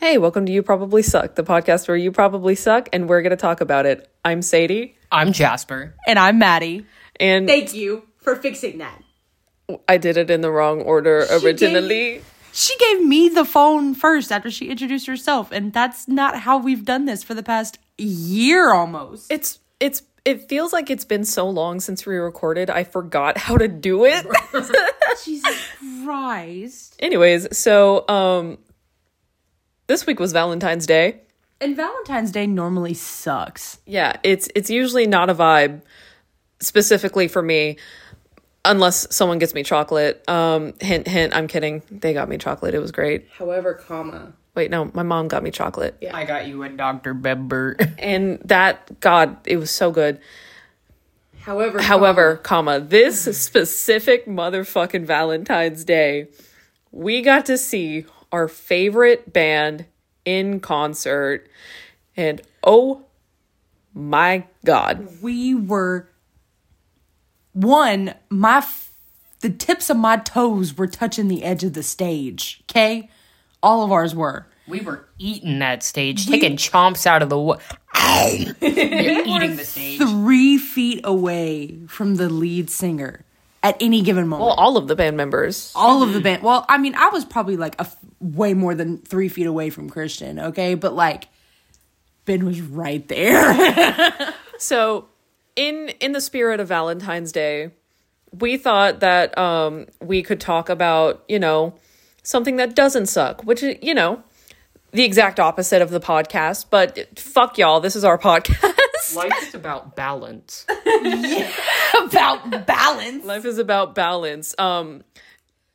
Hey, welcome to You Probably Suck, the podcast where you probably suck and we're going to talk about it. I'm Sadie, I'm Jasper. And I'm Maddie. and Thank you for fixing that. I did it in the wrong order gave- originally. She gave me the phone first after she introduced herself, and that's not how we've done this for the past year almost. It's it's it feels like it's been so long since we recorded. I forgot how to do it. Jesus Christ. Anyways, so um this week was Valentine's Day. And Valentine's Day normally sucks. Yeah, it's it's usually not a vibe specifically for me unless someone gets me chocolate. Um hint hint, I'm kidding. They got me chocolate. It was great. However, comma. Wait, no, my mom got me chocolate. I got you a Dr. Bebber. And that god, it was so good. However, However, comma, this specific motherfucking Valentine's Day, we got to see our favorite band in concert. And oh my god. We were one, my f- the tips of my toes were touching the edge of the stage. Okay? All of ours were. we were eating that stage, taking chomps out of the wa- You're eating the stage. Three feet away from the lead singer at any given moment. Well, all of the band members. all of the band. Well, I mean, I was probably like a f- way more than three feet away from Christian. Okay, but like Ben was right there. So, in in the spirit of Valentine's Day, we thought that um we could talk about, you know, something that doesn't suck, which is, you know, the exact opposite of the podcast, but fuck y'all, this is our podcast. Life is about balance. About balance. Life is about balance. Um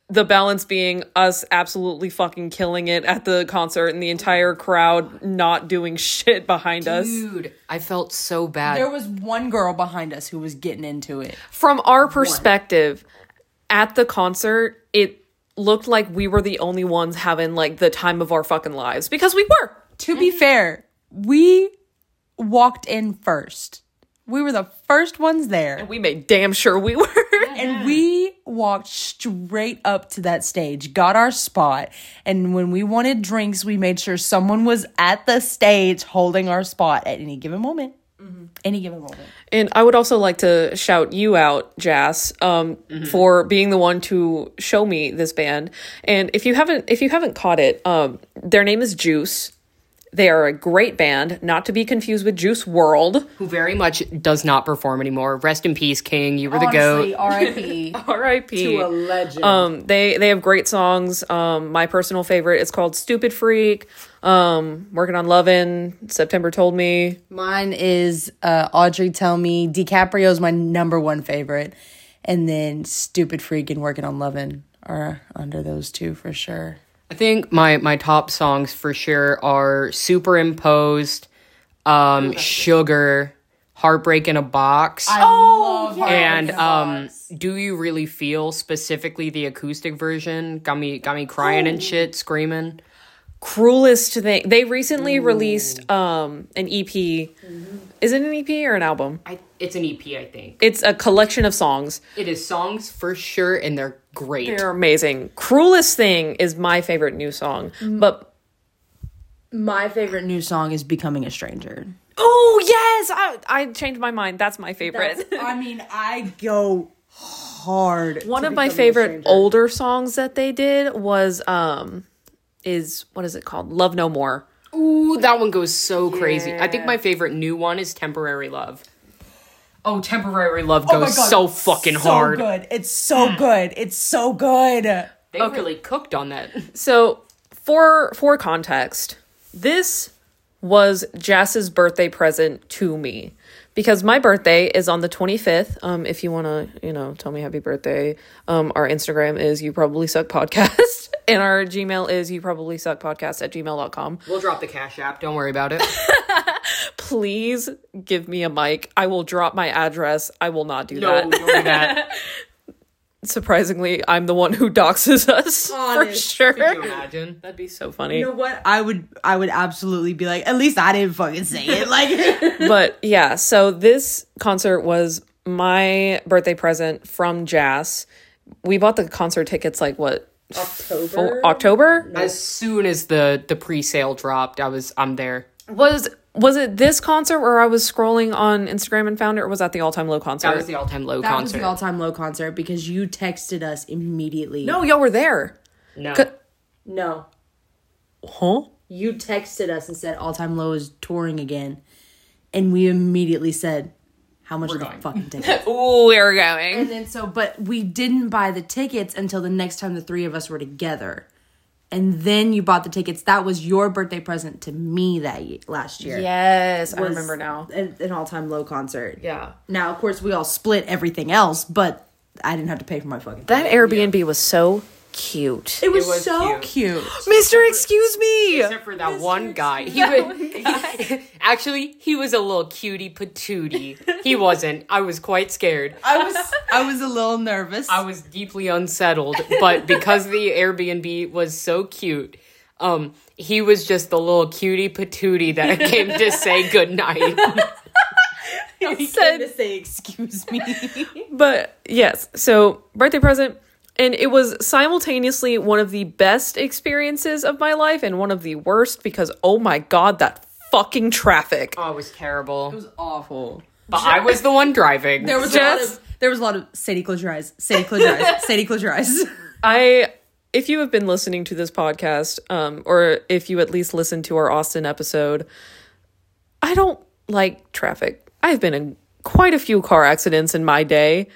the balance being us absolutely fucking killing it at the concert and the entire crowd not doing shit behind us. Dude, I felt so bad. There was one girl behind us who was getting into it. From our perspective, at the concert, it looked like we were the only ones having like the time of our fucking lives because we were. To be fair, we walked in first. We were the first ones there. We made damn sure we were. And we walked straight up to that stage, got our spot. And when we wanted drinks, we made sure someone was at the stage holding our spot at any given moment. Any given moment. And I would also like to shout you out, Jas, um, for being the one to show me this band. And if you haven't, if you haven't caught it, um, their name is Juice. They are a great band, not to be confused with Juice WRLD. Who very much does not perform anymore. Rest in peace, King. You were the goat. R.I.P. R.I.P. to a legend. Um, they they have great songs. Um, my personal favorite is called "Stupid Freak." Um, working on "Lovin'." September told me. Mine is uh, Audrey Tell Me. DiCaprio's my number one favorite. And then Stupid Freak and Working on Lovin' are under those two for sure. I think my my top songs for sure are Superimposed, um, Sugar, Heartbreak in a Box. Oh, and um do you really feel specifically the acoustic version got me got me crying and shit screaming Cruelest thing. They recently released um an EP. Is it an EP or an album? I, it's an ep i think It's a collection of songs. it is songs for sure and they're great They're amazing. Cruelest thing is my favorite new song, but My favorite new song is Becoming a Stranger. oh yes, I I changed my mind. That's my favorite. I mean, I go hard. One of my favorite older songs that they did was um is what is it called? Love No More. ooh that one goes so crazy i think my favorite new one is temporary love oh temporary love goes so fucking hard good. It's so good. It's so good. they really cooked on that So for for context, this was Jas's birthday present to me because my birthday is on the 25th. Um, if you want to, you know, tell me happy birthday, um, our Instagram is you probably suck podcast and our Gmail is you probably suck podcast at gmail.com. we'll drop the cash app don't worry about it Please give me a mic. I will drop my address. I will not do no that. don't that Surprisingly, I'm the one who doxes us for Honest. sure. Could you imagine That'd be so funny. You know what? I would I would absolutely be like, at least I didn't fucking say it. Like but yeah, so this concert was my birthday present from Jazz. We bought the concert tickets like what October. Full- October? As soon as the the pre-sale dropped, I was I'm there. Was was it this concert where I was scrolling on Instagram and found it, or was that the all time low concert? That was the all-time low concert. That was the all time low concert because you texted us immediately. no, y'all were there. no. C- No. Huh? You texted us and said all time low is touring again. And we immediately said, How much are the going. fucking tickets? Ooh, we're going. and then so but we didn't buy the tickets until the next time the three of us were together. And then you bought the tickets. That was your birthday present to me that ye- last year. Yes, I remember now. An, an all time low concert. Yeah. Now, of course, we all split everything else, but I didn't have to pay for my fucking. That Airbnb was so cute. It was, was so cute. cute. Mister, excuse me. Except for that one guy. He was actually he was a little cutie patootie. He wasn't. I was quite scared. I was I was a little nervous. I was deeply unsettled, but because the Airbnb was so cute, um, he was just the little cutie patootie that came to say goodnight. he said- came to say excuse me. But yes, so birthday present. And it was simultaneously one of the best experiences of my life and one of the worst because, oh my god, that fucking traffic. Oh, it was terrible. it was awful. but I was the one driving. There was Jess- a lot of there was a lot of Sadie close your eyes. Sadie close your eyes. Sadie close your eyes. I if you have been listening to this podcast, um, or if you at least listened to our Austin episode, I don't like traffic. I've been in quite a few car accidents in my day.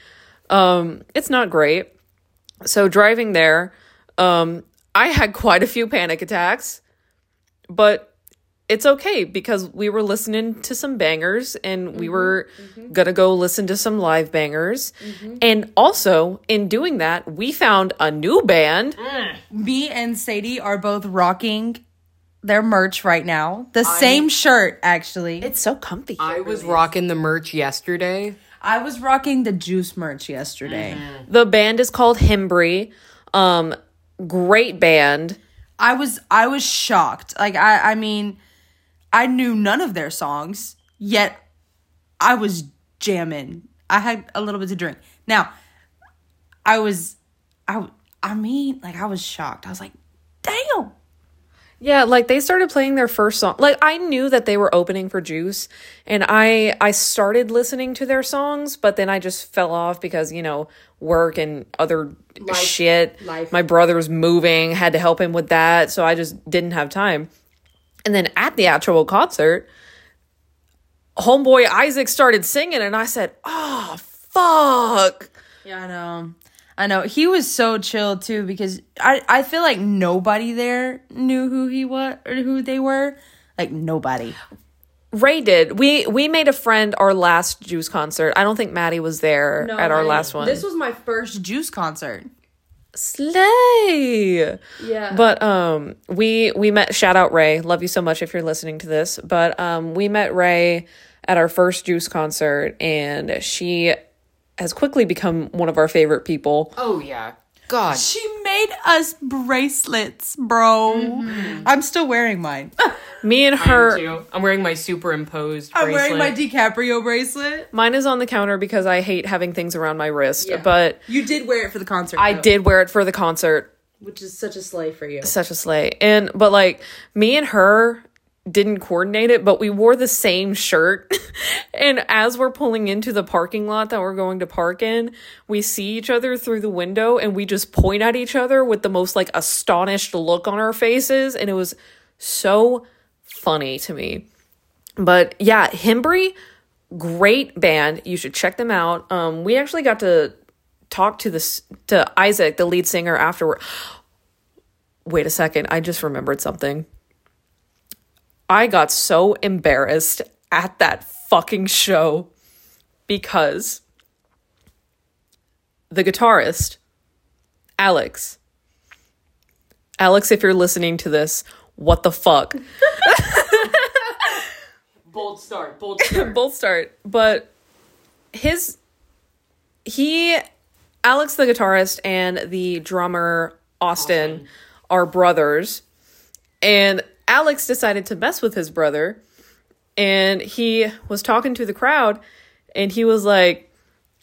Um, it's not great. So driving there, um, I had quite a few panic attacks, but it's okay because we were listening to some bangers and we mm-hmm. were mm-hmm. gonna go listen to some live bangers. Mm-hmm. And also, in doing that, we found a new band. Mm. Me and Sadie are both rocking their merch right now. The same shirt, actually. It's so comfy. I was rocking the merch yesterday. I was rocking the juice merch yesterday. The band is called Hembree. Um, great band. I was I was shocked. Like I I mean, I knew none of their songs, yet I was jamming. I had a little bit to drink. Now, I was I I mean, like I was shocked. I was like, "Damn." Yeah, like they started playing their first song. Like I knew that they were opening for Juice, and I I started listening to their songs, but then I just fell off because you know work and other shit. life. My brother was moving, had to help him with that, so I just didn't have time. And then at the actual concert, homeboy Isaac started singing, and I said, "Oh fuck." Yeah, I know. I know. He was so chill too because I I feel like nobody there knew who he was or who they were. Like nobody. Ray did. We we made a friend our last Juice concert. I don't think Maddie was there at our last one. This was my first Juice concert. Slay. Yeah. But um we we met shout out Ray. Love you so much if you're listening to this. But um we met Ray at our first Juice concert and she has quickly become one of our favorite people. Oh yeah. God. She made us bracelets, bro. Mm-hmm. I'm still wearing mine. Me and her too. I'm wearing my superimposed I'm bracelet. wearing my DiCaprio bracelet. mine is on the counter because I hate having things around my wrist. Yeah. But You did wear it for the concert. I though. did wear it for the concert. Which is such a sleigh for you. such a sleigh, And but like me and her didn't coordinate it, but we wore the same shirt. and as we're pulling into the parking lot that we're going to park in, we see each other through the window and we just point at each other with the most like astonished look on our faces and it was so funny to me. But yeah, Hembree, great band. You should check them out. Um we actually got to talk to this to Isaac, the lead singer afterward. Wait a second, I just remembered something. I got so embarrassed at that fucking show because the guitarist, Alex, Alex, if you're listening to this, what the fuck? bold start. Bold start. bold start, but his he Alex the guitarist and the drummer Austin, are brothers and Alex decided to mess with his brother and he was talking to the crowd and he was like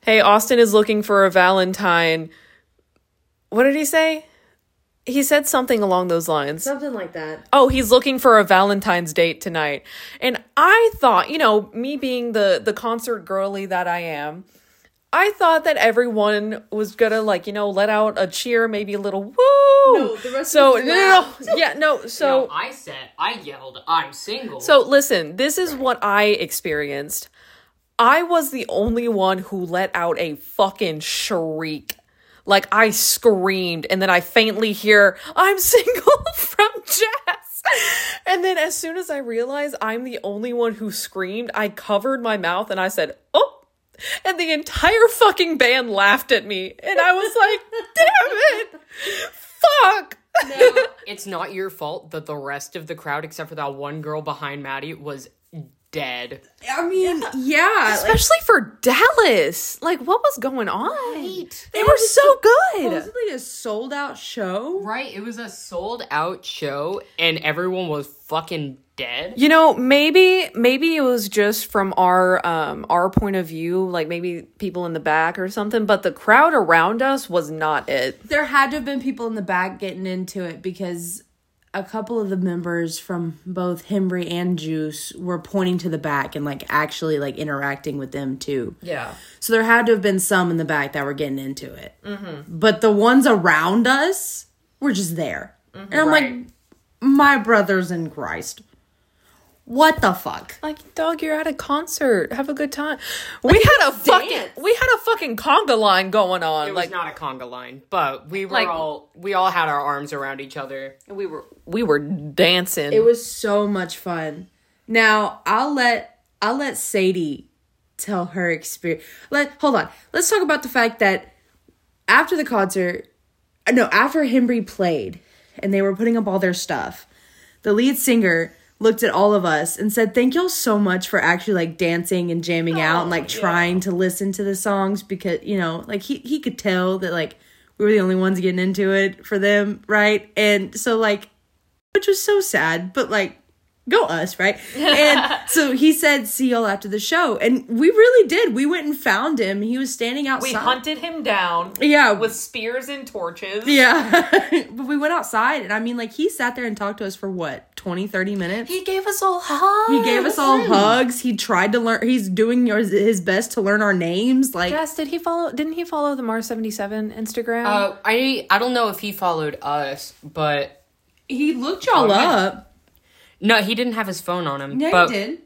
hey Austin is looking for a valentine what did he say he said something along those lines. Something like that. oh he's looking for a valentine's date tonight and i thought you know me being the the concert girly that i am i thought that everyone was gonna like you know let out a cheer maybe a little woo. No, the rest so no, no no yeah no so No, I said, I yelled, I'm single. so listen this is what i experienced. I was the only one who let out a fucking shriek. Like i screamed and then i faintly hear i'm single from jazz and then as soon as i realized i'm the only one who screamed i covered my mouth and i said oh and the entire fucking band laughed at me and i was like damn it fuck it's not your fault that the rest of the crowd, except for that one girl behind Maddie, was dead. I mean, yeah. like, especially for dallas like what was going on Right. they were so good supposedly a sold out show. Right, it was a sold out show and everyone was fucking dead. You know, maybe maybe it was just from our um our point of view, like maybe people in the back or something, but the crowd around us was not it. There had to have been people in the back getting into it because a couple of the members from both Hembree and Juice were pointing to the back and like actually like interacting with them too. Yeah. So there had to have been some in the back that were getting into it. But the ones around us were just there. And I'm like, my brothers in Christ. What the fuck? Like, dog, you're at a concert. Have a good time. We had a fucking we had a fucking conga line going on. It like was not a conga line, but we were Like- all we all had our arms around each other. And we were we were dancing. It was so much fun. Now I'll let I'll let Sadie tell her experience. Let hold on. Let's talk about the fact that after the concert, uh, no, after Hembree played and they were putting up all their stuff, the lead singer looked at all of us and said, "Thank y'all so much for actually like dancing and jamming out and like trying to listen to the songs because you know, like he he could tell that like we were the only ones getting into it for them, right? And so like which was so sad, but like, go us, right? And so he said, "See y'all after the show," and we really did. We went and found him. He was standing outside. we hunted him down yeah, with spears and torches. yeah. but we went outside, and I mean, like, he sat there and talked to us for what 20, 30 minutes. He gave us all hugs. He gave us all hugs. He tried to learn. He's doing yours, his best to learn our names. Like, Jess, did he follow? Didn't he follow the Mars seventy seven Instagram? Uh, I I don't know if he followed us, but he looked y'all Oh, up. no, he didn't have his phone on him. Yeah, but he did.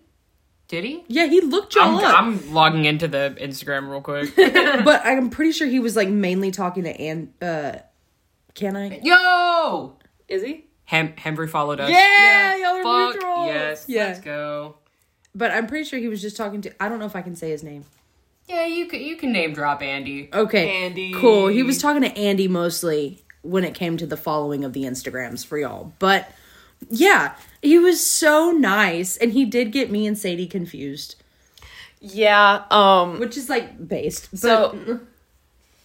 Did he? Yeah, he looked y'all I'm, up. I'm logging into the Instagram real quick. but I'm pretty sure he was like mainly talking to Ann. Uh, can I? Yo, Is he? Hem- Hembree followed us. Yeah, y'all are Fuck mutuals. yes. Yeah. Let's go. But I'm pretty sure he was just talking to. I don't know if I can say his name. Yeah, you can you can name drop Andy. Okay, Andy. Cool. He was talking to Andy mostly when it came to the following of the Instagrams for y'all. But yeah, he was so nice, and he did get me and Sadie confused, Yeah. Um. which is like based. But So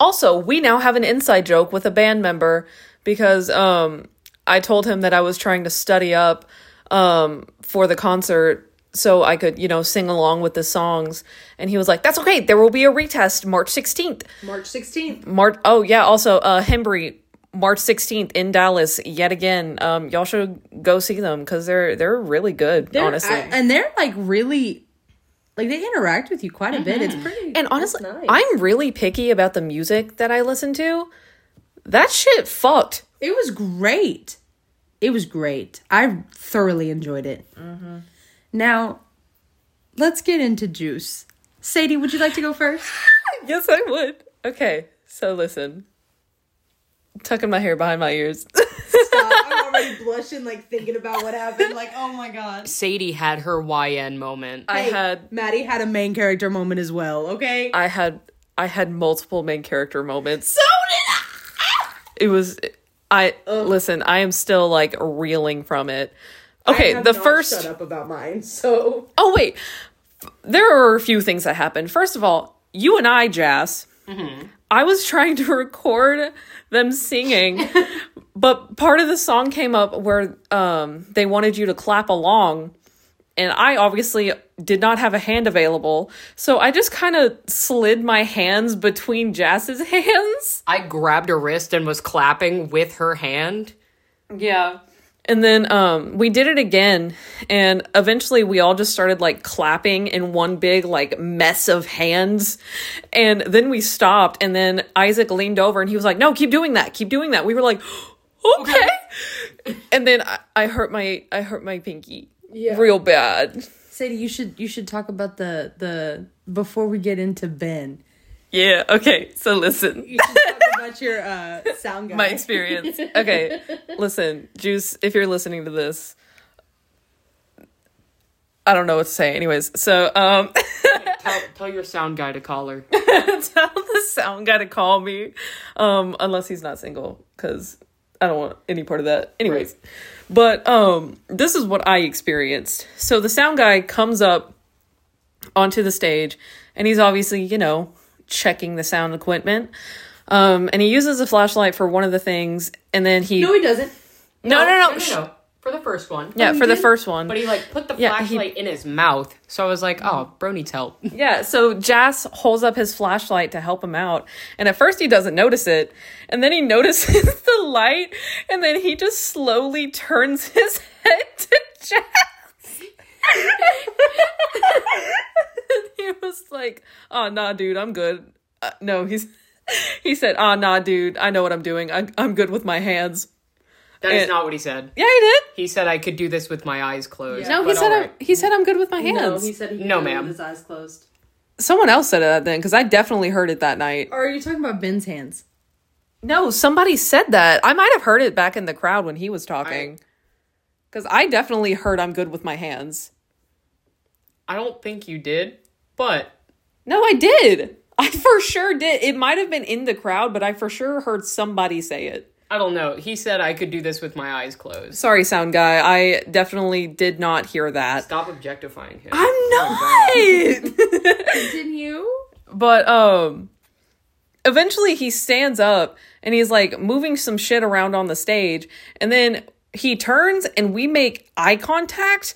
also, we now have an inside joke with a band member because um I told him that I was trying to study up um for the concert so I could, you know, sing along with the songs and he was like, "That's okay. There will be a retest March 16th." March 16th. March Oh, yeah, also uh Hembree March 16th in Dallas yet again. Um y'all should go see them cuz they're they're really good, they're- honestly. I- and they're like really, like they interact with you quite a bit. It's pretty. And honestly, nice. I'm really picky about the music that I listen to. That shit fucked. It was great. It was great. I thoroughly enjoyed it. Mm-hmm. Now, let's get into juice. Sadie, would you like to go first? Yes, I would. Okay, so listen. Tucking my hair behind my ears. I'm already blushing, like thinking about what happened. Like, oh my god. Sadie had her YN moment. I had Maddie had a main character moment as well, okay? I had I had multiple main character moments. So did I. It was I listen, I am still like reeling from it. Okay, the first shut up about mine. So Oh wait. There are a few things that happened. First of all, you and I, Jazz, I was trying to record them singing, but part of the song came up where um they wanted you to clap along. And I obviously did not have a hand available. So I just kind of slid my hands between Jass's hands. I grabbed her wrist and was clapping with her hand. Yeah. And then um we did it again and eventually we all just started like clapping in one big like mess of hands. And then we stopped and then Isaac leaned over and he was like, "No, keep doing that. Keep doing that." We were like, "Okay." And then I, I hurt my I hurt my pinky real bad. Sadie, you should you should talk about the the before we get into Ben. Yeah, okay. So listen. You should talk about your uh, sound guy. my experience. Okay, listen, Juice, if you're listening to this, I don't know what to say. Anyways, so um, Tell, tell your sound guy to call her. tell the sound guy to call me, um, unless he's not single, because I don't want any part of that. Anyways, but um, this is what I experienced. So the sound guy comes up onto the stage, and he's obviously, you know, checking the sound equipment. Um, and he uses a flashlight for one of the things, and then he No, he doesn't. no no no, sh- For the first one. yeah for the first one But he like put the Yeah, he- flashlight in his mouth. So I was like, oh, bro needs help. Yeah, so Jas holds up his flashlight to help him out. And at first he doesn't notice it. And then he notices the light. And then he just slowly turns his head to Jas. he was like, oh, nah, dude, I'm good. Uh, no, he's. He said, "Ah, nah, dude. I know what I'm doing. I'm I'm good with my hands." That is And- not what he said. Yeah, he did. He said I could do this with my eyes closed. No, he said alright. I'm, he said I'm good with my hands. No, he said he No, did ma'am. With his eyes closed. Someone else said that then because I definitely heard it that night. Or are you talking about Ben's hands? No, somebody said that. I might have heard it back in the crowd when he was talking. Because I definitely heard I'm good with my hands. I don't think you did, but No, I did. I for sure did. It might have been in the crowd, but I for sure heard somebody say it. I don't know. He said I could do this with my eyes closed. Sorry, sound guy. I definitely did not hear that. Stop objectifying him. I'm not. Continue. but um eventually he stands up and he's like moving some shit around on the stage and then he turns and we make eye contact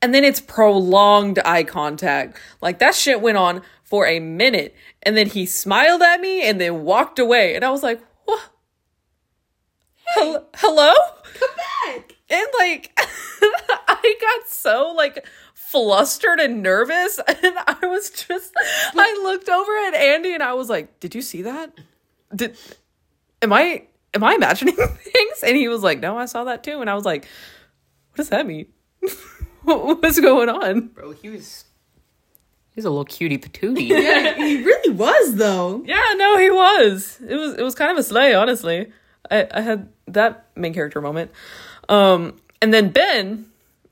and then it's prolonged eye contact like that shit went on for a minute and then he smiled at me and then walked away and i was like what Hel- hello Come back. and like I got so like flustered and nervous and I was just I looked over at Andy and I was like, "Did you see that? Did am I am I imagining things?" And he was like, "No, I saw that too." And I was like, "What does that mean? What- What's going on?" Bro, he was He's a little cutie patootie. Yeah, he really was though. Yeah, no, he was. It was it was kind of a sleigh, honestly. I, I had that main character moment. Um, and then Ben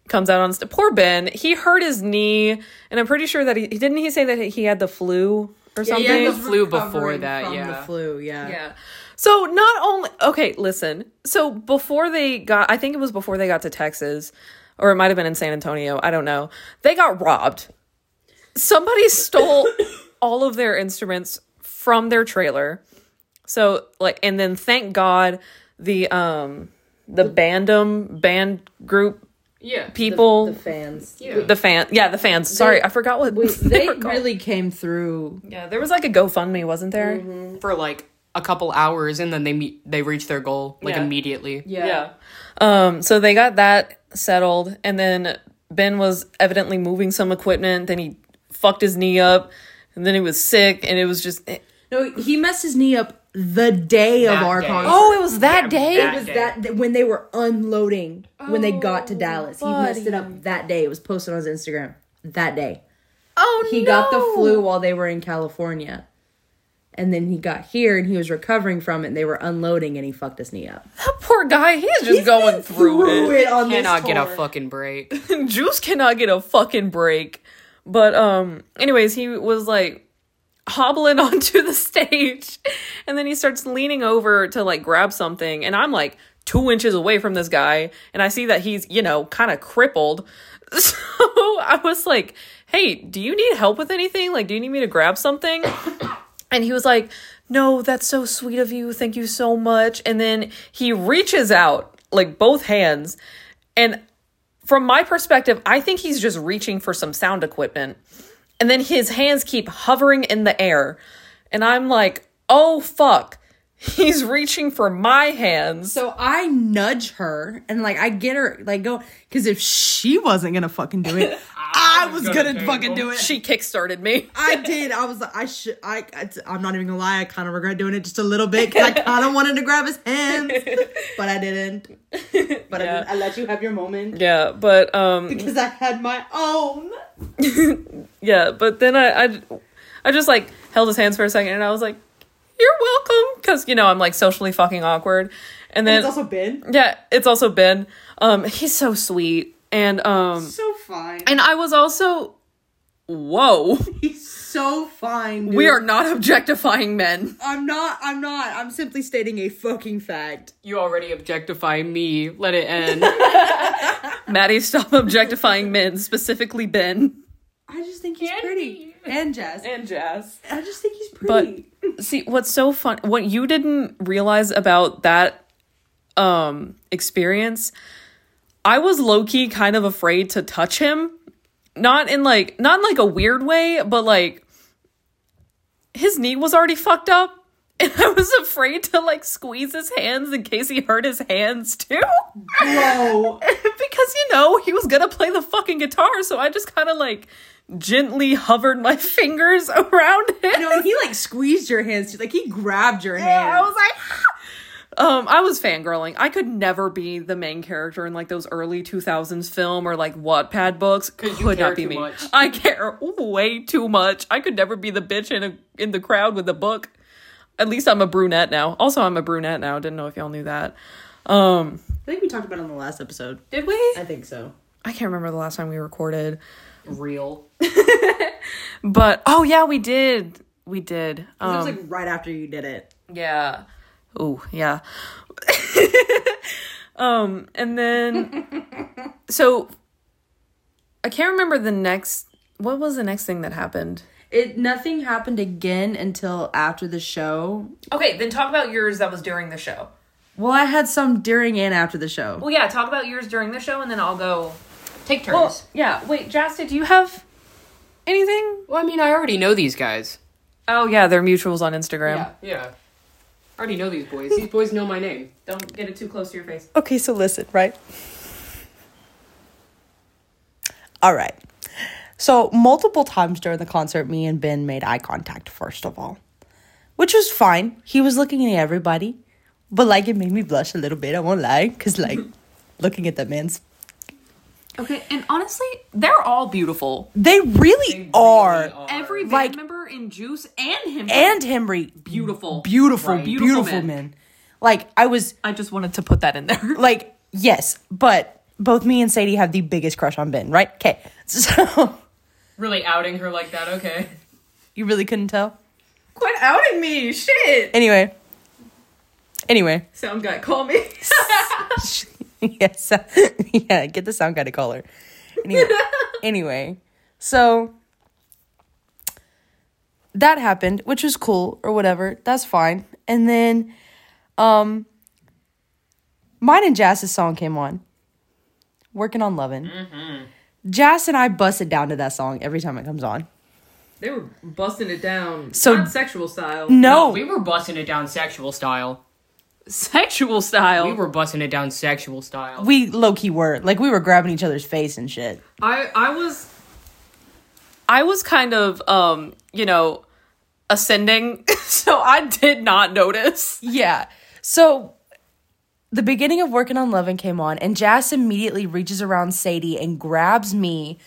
comes out on st- poor Ben. He hurt his knee, and I'm pretty sure that he didn't he say that he had the flu or something. He had the flu before recovering that, from yeah. the flu. Yeah. Yeah. So not only okay, listen. So before they got I think it was before they got to Texas or it might have been in San Antonio, I don't know. They got robbed. Somebody stole all of their instruments from their trailer. So like and then thank God the um the bandom band group yeah. people The fans. Yeah. the fan yeah, the fans. Sorry, I forgot what Wait, they they were really came through. Yeah, there was like a GoFundMe, wasn't there? For like a couple hours and then they meet they reach their goal like Yeah. immediately. Yeah. Um, so they got that settled, and then Ben was evidently moving some equipment. Then he fucked his knee up, and then he was sick, and it was just. No, he messed his knee up the day of our day. concert. Oh, it was that Yeah, day. that it was day. that when they were unloading when they got to Oh, Dallas. He messed it up that day. It was posted on his Instagram that day. oh no. He no. got the flu while they were in California. And then he got here and he was recovering from it and they were unloading and he fucked his knee up. That poor guy. He's just going through, it. on Cannot get a fucking break. Juice cannot get a fucking break. But um, anyways, he was like hobbling onto the stage, and then he starts leaning over to like grab something, and I'm like two inches away from this guy, and I see that he's you know kind of crippled. So I was like, "Hey, do you need help with anything? Like, do you need me to grab something?" And he was like, No, that's so sweet of you. Thank you so much. And then he reaches out, like both hands. And from my perspective, I think he's just reaching for some sound equipment. And then his hands keep hovering in the air. And I'm like, oh fuck. He's reaching for my hands. So I nudge her and like I get her like go because if she wasn't gonna fucking do it, I, was, was gonna, gonna fucking do do it. She kickstarted me. I did. I was like, I should. I. I I'm not even gonna lie. I kind of regret doing it just a little bit because I kind of wanted to grab his hands, but I didn't. But I, Yeah. did, I let you have your moment Yeah, but um because I had my own. yeah, but then I I, I just like held his hands for a second and I was like, "You're welcome," because you know I'm like socially fucking awkward. And then It's also Ben. yeah, it's also Ben. Um, he's so sweet, and um, So fine. and I was also, whoa, He's so fine. Dude. we are not objectifying men. I'm not. I'm not. I'm simply stating a fucking fact. You already objectify me. Let it end. Maddie, stop objectifying men, specifically Ben I just think he's Candy. pretty. And Jazz. and Jazz. I just think he's pretty. But see, what's so fun? What you didn't realize about that um experience, I was low key kind of afraid to touch him. Not in like not in like a weird way, but like his knee was already fucked up. And I was afraid to like squeeze his hands in case he hurt his hands too. Bro. because you know, he was gonna play the fucking guitar, so I just kind of like gently hovered my fingers around him. no, and he like squeezed your hands. too. Like he grabbed your hand. I was like, um, I was fangirling. I could never be the main character in like those early 2000s film or like Wattpad books. 'Cause you Could care not be too me. much. I care way too much. I could never be the bitch in a in the crowd with a book. At least I'm a brunette now. Also, I'm a brunette now. Didn't know if y'all knew that. Um, I think we talked about it on the last episode. did we? I think so. I can't remember the last time we recorded. Real. But oh yeah, we did. We did. it Um, was like right after you did it. Yeah. Oh, yeah. um, and then so I can't remember the next what was the next thing that happened? It nothing happened again until after the show. Okay, then talk about yours that was during the show. Well, I had some during and after the show. Well, yeah, talk about yours during the show and then I'll go Take turns. Well, Well, yeah. Wait, Jasta, do you have anything? Well, I mean, I already know these guys. Oh, yeah, they're mutuals on Instagram. Yeah. Yeah. I already know these boys. These boys know my name. Don't get it too close to your face. Okay, so listen, right? All right. So, multiple times during the concert, me and Ben made eye contact, first of all, which was fine. He was looking at everybody, but like it made me blush a little bit, I won't lie, because like looking at that man's. Okay, and honestly, they're all beautiful. They really, are. Every band Like- member in Juice and him And Henry, beautiful. beautiful, Right. beautiful, Beautiful men. men. Like, I was I just wanted to put that in there. like, yes, but both me and Sadie have the biggest crush on Ben, right? Okay. So, Really outing her like that, okay. you really couldn't tell? Quit outing me, shit. Anyway. Anyway. Sound guy, call me. yes. yeah, get the sound guy to call her. Anyway. anyway. So that happened, which was cool or whatever. That's fine. And then um mine and Jazz's song came on. Working on Lovin'. Jazz and I busted down to that song every time it comes on. they were busting it down. So- not sexual style. No, we were busting it down sexual style. Sexual style. We were busting it down sexual style. we low key were. Like we were grabbing each other's face and shit. I I was I was kind of um, you know, ascending, so I did not notice. Yeah. So the beginning of Working on loving came on, and Jazz immediately reaches around Sadie and grabs me,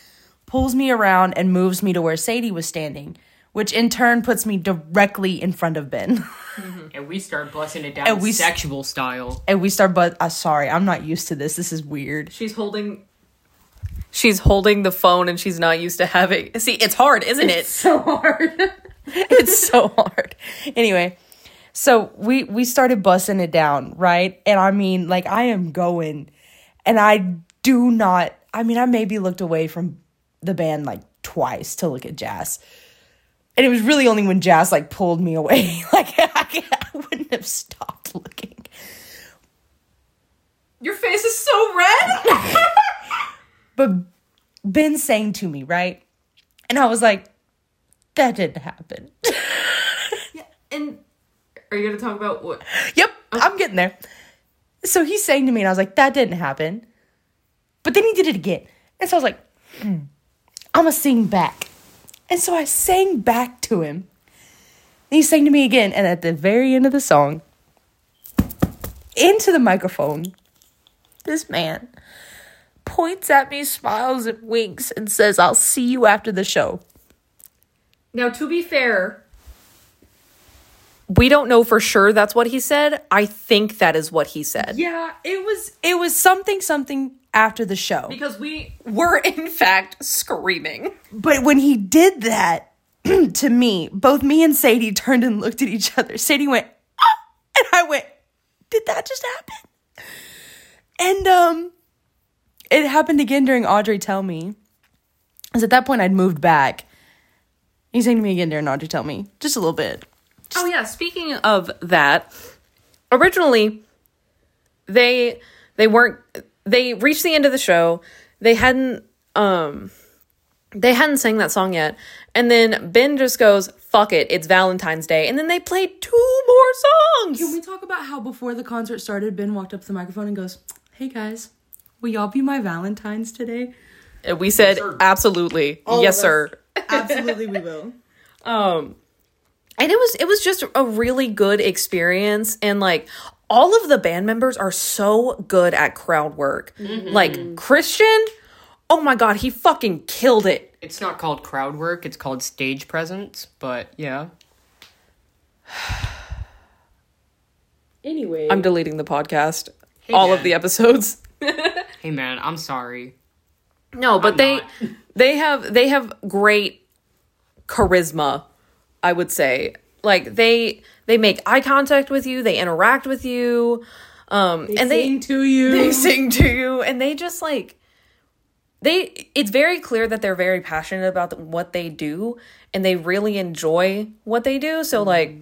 pulls me around, and moves me to where Sadie was standing, which in turn puts me directly in front of Ben. and we start busting it down And we s- sexual style. and we start, but uh, sorry, I'm not used to this. This is weird. She's holding She's holding the phone and she's not used to having See, it's hard, isn't it? so hard. it's so hard. Anyway, so we we started busting it down, right? And I mean, like I am going, and I do not. I mean, I maybe looked away from the band like twice to look at Jazz, and it was really only when Jazz like pulled me away. like I, I wouldn't have stopped looking. Your face is so red. But Ben saying to me, right? And I was like, that didn't happen. yeah And are you going to talk about what? yep, I'm getting there. So he's saying to me, and I was like, that didn't happen. But then he did it again. And so I was like, hmm, I'm to sing back. And so I sang back to him. And he sang to me again. And at the very end of the song, into the microphone, this man points at me, smiles, and winks, and says, I'll see you after the show. Now, to be fair, we don't know for sure that's what he said. I think that is what he said. Yeah, it was it was something something after the show. Because we were, in fact, screaming. But when he did that to me, both me and Sadie turned and looked at each other. Sadie went, ah! and I went, did that just happen? And um it happened again during Audrey Tell Me. Because at that point I'd moved back. He sang to me again during Audrey Tell Me. Just a little bit. Oh yeah, speaking of that, originally they they weren't they reached the end of the show. They hadn't um they hadn't sang that song yet. And then Ben just goes, "Fuck it, it's Valentine's Day." And then they played two more songs. Can we talk about how before the concert started, Ben walked up to the microphone and goes, Hey guys, will y'all be my Valentines today? And we said, "Absolutely. yes, sir." Absolutely, we will. Um and it was it was just a really good experience and like all of the band members are so good at crowd work. Mm-hmm. Like Christian, oh my god, he fucking killed it. It's not called crowd work, it's called stage presence, but yeah. Anyway, I'm deleting the podcast. all of the episodes. Hey man, I'm sorry. No, but I'm they not. they have they have great charisma, I would say. Like they they make eye contact with you, they interact with you. Um and they sing to you. they sing to you and they just like they it's very clear that they're very passionate about what they do and they really enjoy what they do so like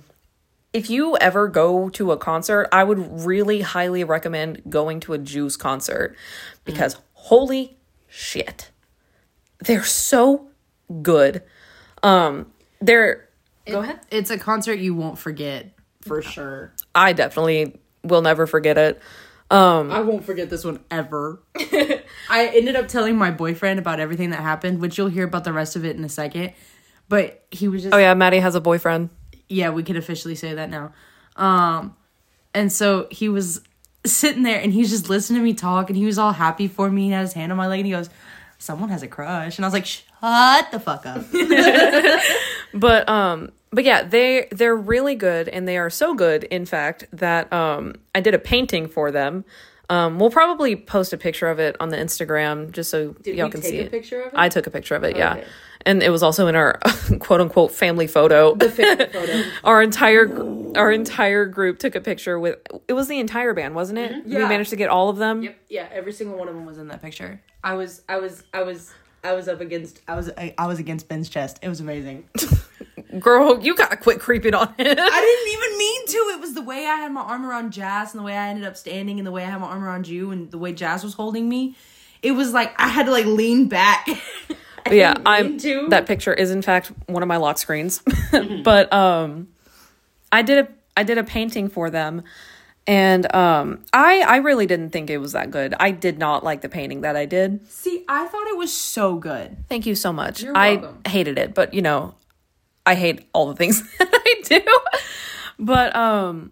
if you ever go to a concert i would really highly recommend going to a juice concert because holy shit they're so good um they're go ahead It's a concert you won't forget for sure. i definitely will never forget it um I won't forget this one ever. I ended up telling my boyfriend about everything that happened, which you'll hear about the rest of it in a second. But he was just oh yeah maddie has a boyfriend yeah, we can officially say that now. Um, and so he was sitting there and he's just listening to me talk and he was all happy for me He had his hand on my leg and he goes, Someone has a crush. And I was like, Shut the fuck up. but um but yeah they they're really good and they are so good in fact that um i did a painting for them um we'll probably post a picture of it on the instagram just so y'all we can take see a it picture of it? i took a picture of it yeah Okay. and it was also in our quote unquote family photo the family photo. our entire gr- our entire group took a picture with it was the entire band wasn't it we Yeah. managed to get all of them Yep. Yeah, every single one of them was was in that picture. I was, I was, I was, I was up against. I was I, I was against Ben's chest. It was amazing. girl you gotta quit creeping on him. I didn't even mean to. It was the way I had my arm around Jazz and the way I ended up standing and the way I had my arm around you and the way Jazz was holding me. It was like I had to like lean back. Yeah i'm to. that picture is in fact one of my lock screens but um i did a i did a painting for them and um i i really didn't think it was that good i did not like the painting that i did See, I thought it was so good. thank you so much i hated it but you know i hate all the things that i do. But um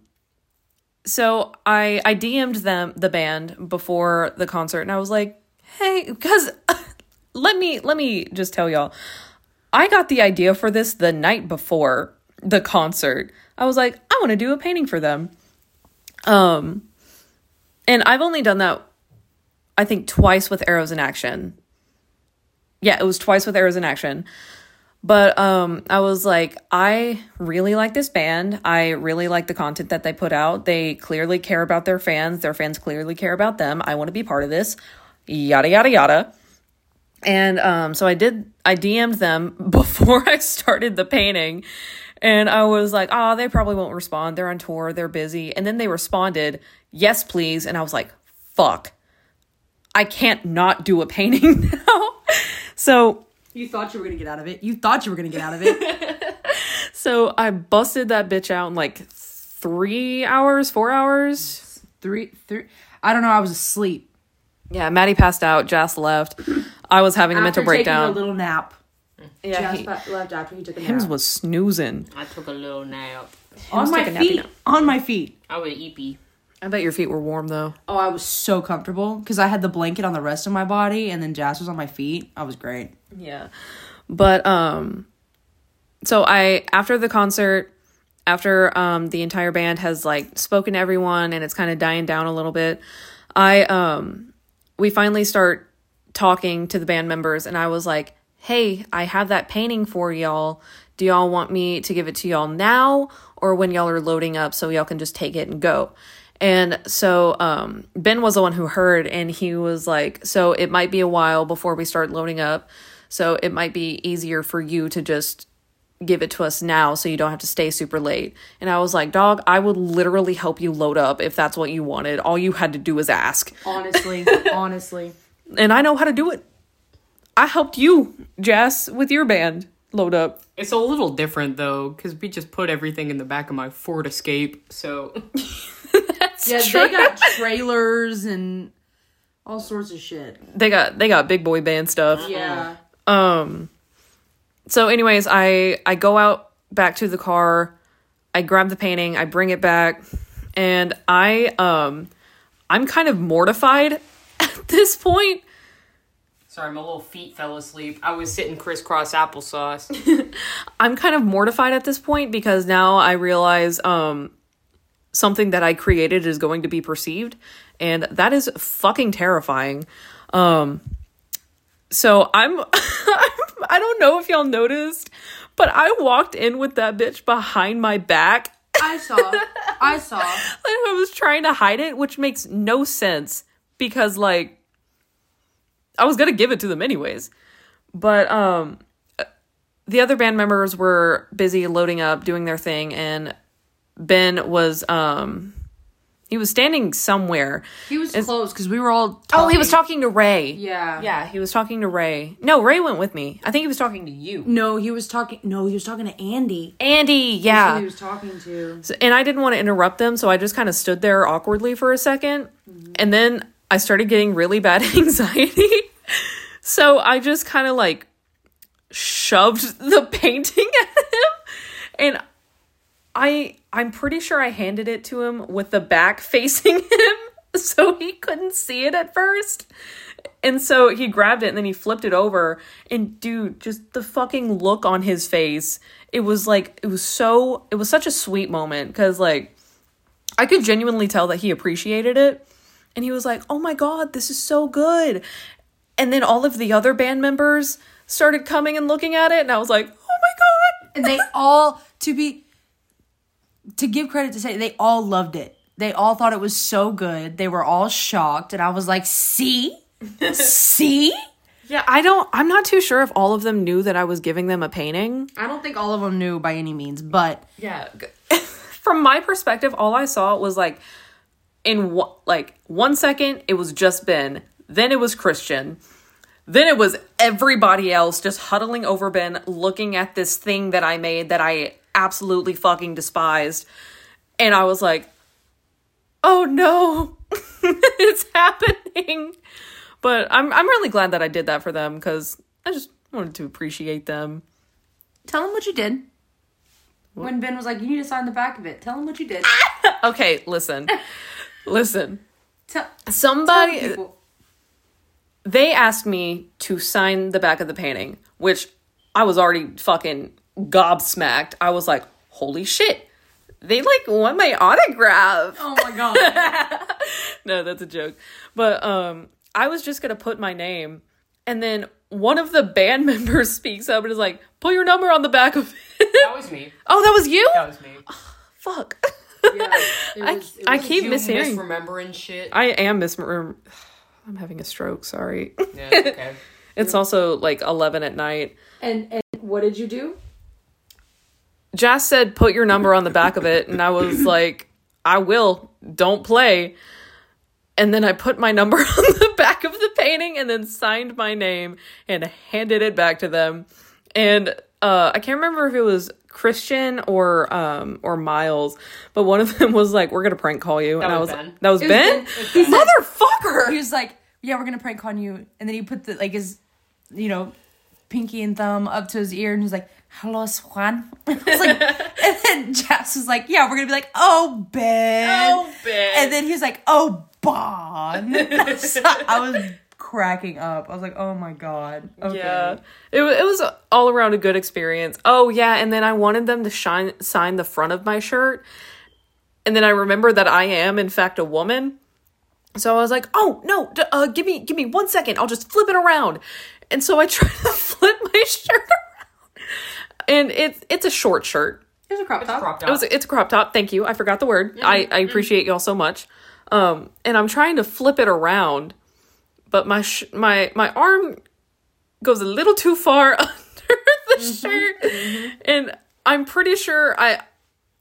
so i i dm'd them the band before the concert and i was like hey because let me let me just tell y'all i got the idea for this the night before the concert. I was like i want to do a painting for them. Um and i've only done that i think twice with arrows in action. Yeah it was twice with arrows in action but um i was like i really like this band. I really like the content that they put out. They clearly care about their fans. Their fans clearly care about them. I want to be part of this. Yada yada yada. And um so i did i dm'd them before i started the painting. And i was like oh they probably won't respond. They're on tour. They're busy. And then they responded yes please. And i was like fuck. I can't not do a painting now. so You thought you were gonna get out of it. You thought you were gonna get out of it. so I busted that bitch out in like three hours, four hours. three, three. I don't know. I was asleep. Yeah, Maddie passed out. Jess left. I was having a mental After taking breakdown. a little nap. yeah, Jess he, left after he took a nap. Hims was snoozing. I took a little nap. on my took a nappy feet. nap. On my feet. I was eepy. I bet your feet were warm though. Oh, I was so comfortable because I had the blanket on the rest of my body, and then Jazz was on my feet. I was great. Yeah. But um so I after the concert after um the entire band has like spoken to everyone and it's kind of dying down a little bit, I um we finally start talking to the band members and I was like, "Hey, I have that painting for y'all. Do y'all want me to give it to y'all now or when y'all are loading up so y'all can just take it and go?" And so um, Ben was the one who heard, and he was like, So it might be a while before we start loading up. So it might be easier for you to just give it to us now so you don't have to stay super late. And I was like, Dog, I would literally help you load up if that's what you wanted. All you had to do was ask. Honestly, honestly. And I know how to do it. I helped you, Jess, with your band load up. It's a little different though, because we just put everything in the back of my Ford Escape. So Yeah, they got trailers and all sorts of shit. They got they got big boy band stuff. Yeah. So anyways i i go out back to the car. I grab the painting. I bring it back. And i um i'm kind of mortified at this point. Sorry, my little feet fell asleep. I was sitting crisscross applesauce. i'm kind of mortified at this point because now i realize um something that i created is going to be perceived. And that is fucking terrifying. Um so i'm i don't know if y'all noticed but i walked in with that bitch behind my back I saw. I saw. I was trying to hide it, which makes no sense because like I was gonna give it to them anyways. But um the other band members were busy loading up, doing their thing, and Ben was um he was standing somewhere. He was close because we were all. Oh, he was talking to Ray. Yeah. Yeah, he was talking to Ray. No, Ray went with me. I think he was talking to you. No, he was talking. No, he was talking to Andy. Andy, yeah. he was talking to. So- and I didn't want to interrupt them, so I just kind of stood there awkwardly for a 2nd mm-hmm. And then I started getting really bad anxiety. so I just kind of like shoved the painting at him. And I I'm pretty sure I handed it to him with the back facing him so he couldn't see it at first. And so he grabbed it and then he flipped it over and dude, just the fucking look on his face. It was like it was so it was such a sweet moment cuz like I could genuinely tell that he appreciated it. And he was like, "Oh my god, this is so good." And then all of the other band members started coming and looking at it and I was like, "Oh my god." And they all, to be, to give credit to say, they all loved it. They all thought it was so good. They were all shocked. And I was like, see? see? Yeah, I don't I'm not too sure if all of them knew that I was giving them a painting. I don't think all of them knew by any means, but Yeah. From my perspective, all I saw was like in one, like one second it was just Ben, then it was Christian. Then it was everybody else just huddling over Ben looking at this thing that I made that I absolutely fucking despised. And I was like, "Oh no. it's happening." But I'm I'm really glad that I did that for them cuz I just wanted to appreciate them. tell them what you did. When Ben was like, you need to sign the back of it. Tell them what you did. Okay, listen. listen. Tell, Somebody tell they asked me to sign the back of the painting, which I was already fucking gobsmacked. I was like, holy shit. They like want my autograph. Oh my god. No, that's a joke. But um I was just gonna put my name and then one of the band members speaks up and is like, put your number on the back of it. That was me. oh, that was you? That was me. Fuck. yeah, it I, was, I keep you mishearing. misremembering shit. I am misremembering. I'm having a stroke, sorry. yeah, it's okay. It's also like 11 at night. And and what did you do? Jazz said, put your number on the back of it. And I was like, I will. Don't play. And then I put my number on the back of the painting and then signed my name and handed it back to them. And uh, I can't remember if it was Christian or um or Miles, but one of them was like, "We're gonna prank call you," and I was was Ben. that was Ben. He Motherfucker! he was like, "Yeah, we're gonna prank call you," and then he put the like his, you know, pinky and thumb up to his ear, and he's like, "Hello, Swan." I was like, and then Jess was like, "Yeah, we're gonna be like, oh Ben, Oh, Ben. and then he was like, "Oh Bon." So I was cracking up. I was like, "Oh my god." Okay. Yeah, it it was all around a good experience. Oh yeah, and then I wanted them to shine sign the front of my shirt, and then I remember that I am in fact a woman. So I was like, "Oh no, d- uh, give me give me one second. I'll just flip it around." And so I try to flip my shirt around, and it's it's a short shirt. Here's a crop top. Cropped It was it's a crop top. Thank you. I forgot the word. I I mm-hmm. appreciate y'all so much. Um, and I'm trying to flip it around, but my sh- my my arm goes a little too far under the mm-hmm. shirt, mm-hmm. and I'm pretty sure I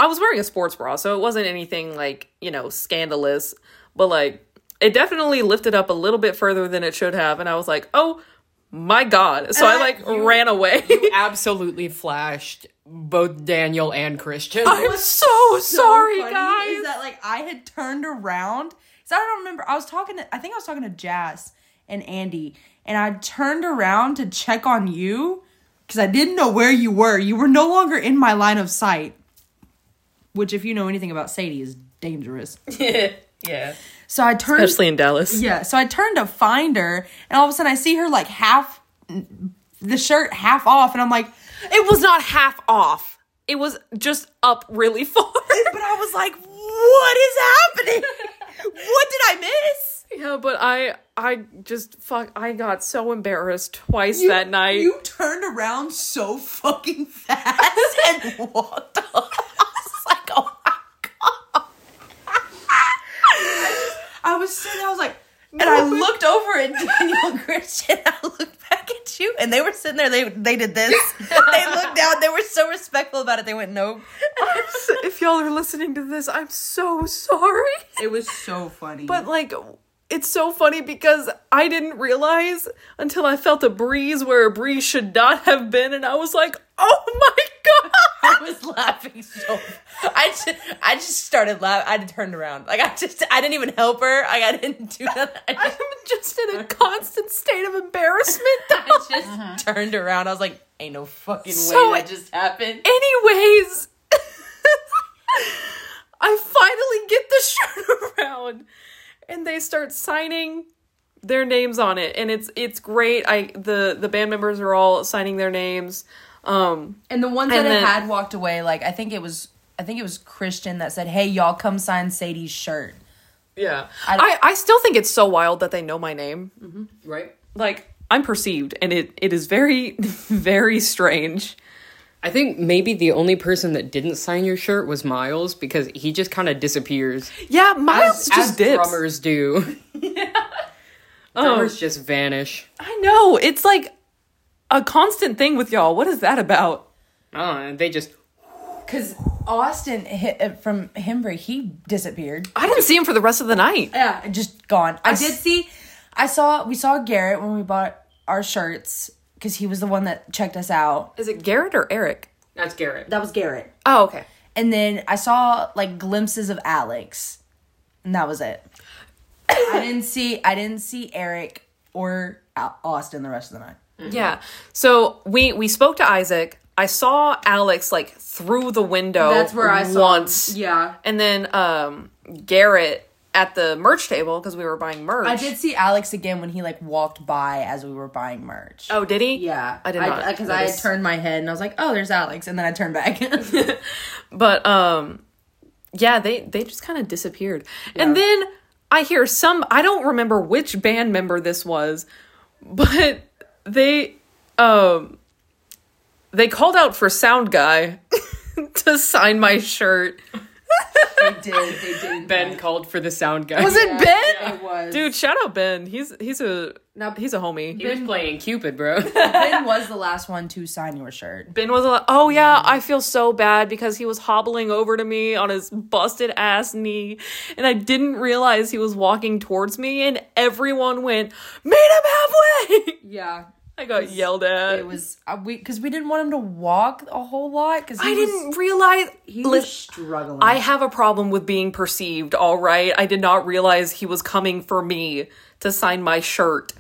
I was wearing a sports bra, so it wasn't anything like you know scandalous, but like it definitely lifted up a little bit further than it should have, and I was like, oh my god! So I like ran away. You absolutely flashed both Daniel and Christian. I'm so, sorry, guys. Is that like I had turned around? So I don't remember. I was talking to. I think I was talking to Jazz and Andy, and I turned around to check on you because I didn't know where you were. You were no longer in my line of sight. Which, if you know anything about Sadie, is dangerous. yeah. So I turned. especially in Dallas. Yeah, so I turned to find her, and all of a sudden I see her like half the shirt half off, and I'm like, It was not half off. It was just up really far. but I was like, what is happening? what did I miss? yeah, but I I just fuck I got so embarrassed twice that night. You turned around so fucking fast and walked off. I was like, oh my god. I was sitting, there, I was like, and I looked over at Daniel and Christian. I looked back at you, and they were sitting there. They they did this. they looked down. They were so respectful about it. They went, nope. if y'all are listening to this, I'm so sorry. It was so funny. But like it's so funny because I didn't realize until I felt a breeze where a breeze should not have been and I was like, "Oh my god." I was laughing so. I just, I just started laughing. I turned around. Like I just, I didn't even help her. Like I didn't do nothing. I I'm just, just in a constant state of embarrassment. I just uh-huh. turned around. I was like, "Ain't no fucking So- way that just happened." Anyways, I finally get the shirt around and they start signing their names on it and it's it's great. I the the band members are all signing their names. Um And the ones And that then- had walked away, like I think it was, I think it was Christian that said, "Hey, y'all, come sign Sadie's shirt." yeah. I- I I still think it's so wild that they know my name. Right? Like I'm perceived and it it is very very strange. I think maybe the only person that didn't sign your shirt was Miles because he just kind of disappears. Yeah, Miles As, just as dips. drummers do. drummers just vanish. I know. It's like a constant thing with y'all. What is that about? Oh, and they just Because Austin hit, uh, from Hembree, he disappeared. I didn't see him for the rest of the night. Yeah, just gone. I did see. I saw. We saw Garrett when we bought our shirts because he was the one that checked us out. Is it Garrett or Eric? that's Garrett. That was Garrett. Oh, okay. And then I saw like glimpses of Alex, and that was it. I didn't see. I didn't see Eric or Austin the rest of the night. Yeah. So we we spoke to Isaac. I saw Alex like through the window. That's where I saw him. once. Yeah. And then um Garrett at the merch table because we were buying merch. I did see Alex again when he like walked by as we were buying merch. Oh, did he? Yeah. I did not. Because I, had turned my head and I was like, oh, there's Alex. and then I turned back. But um yeah, they they just kind of disappeared. And then I hear some I don't remember which band member this was, but they um they called out for sound guy to sign my shirt. They did. They did. Ben called for the sound guy. Was it Ben? It was. Dude, shout out Ben. He's he's a he's a homie. He was playing Cupid, bro. Ben was the last one to sign your shirt. Ben was like, oh yeah, I feel so bad because he was hobbling over to me on his busted ass knee, and I didn't realize he was walking towards me, and everyone went, meet him halfway. Yeah. I got yelled at. It was uh, we because we didn't want him to walk a whole lot because I didn't realize. He was Lis- struggling. I have a problem with being perceived. All right, I did not realize he was coming for me to sign my shirt.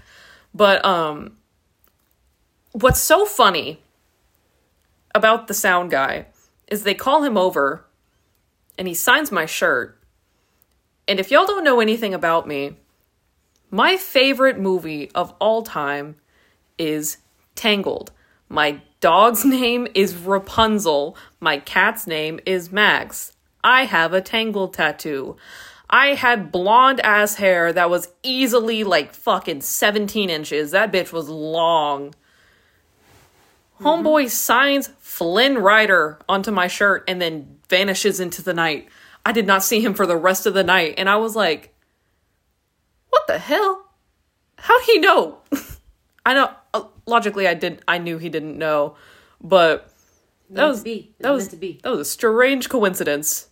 But um, what's so funny about the sound guy is they call him over, and he signs my shirt. And if y'all don't know anything about me, my favorite movie of all time is Tangled. My dog's name is Rapunzel. My cat's name is Max. I have a Tangled tattoo. I had blonde ass hair that was easily like fucking 17 inches. That bitch was long. Homeboy mm-hmm. signs Flynn Rider onto my shirt and then vanishes into the night. I did not see him for the rest of the night, and I was like, what the hell? How'd he know? I know logically I did I knew he didn't know, but that was. That was was to be. that was a strange coincidence.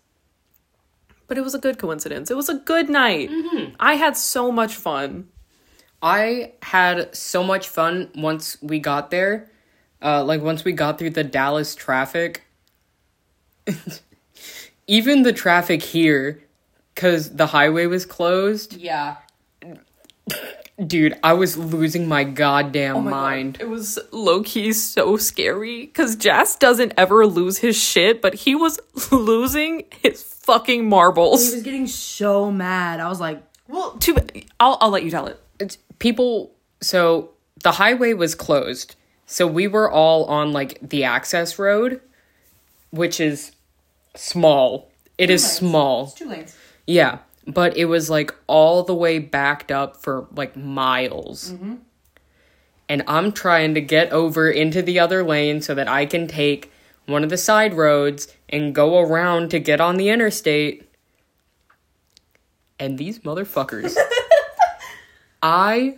But it was a good coincidence. It was a good night. I had so much fun. I had so much fun once we got there. Uh, like once we got through the Dallas traffic. Even the traffic here, because the highway was closed. yeah. Dude, I was losing my goddamn Oh my God. mind. It was low key so scary because Jas doesn't ever lose his shit, but he was losing his fucking marbles. He was getting so mad. I was like, Well, too, I'll I'll let you tell it. It's, people, so the highway was closed. So we were all on like the access road, which is small. It is small. two lanes. Yeah, but it was like all the way backed up for like miles. Mm-hmm. And I'm trying to get over into the other lane so that I can take one of the side roads and go around to get on the interstate. And these motherfuckers. I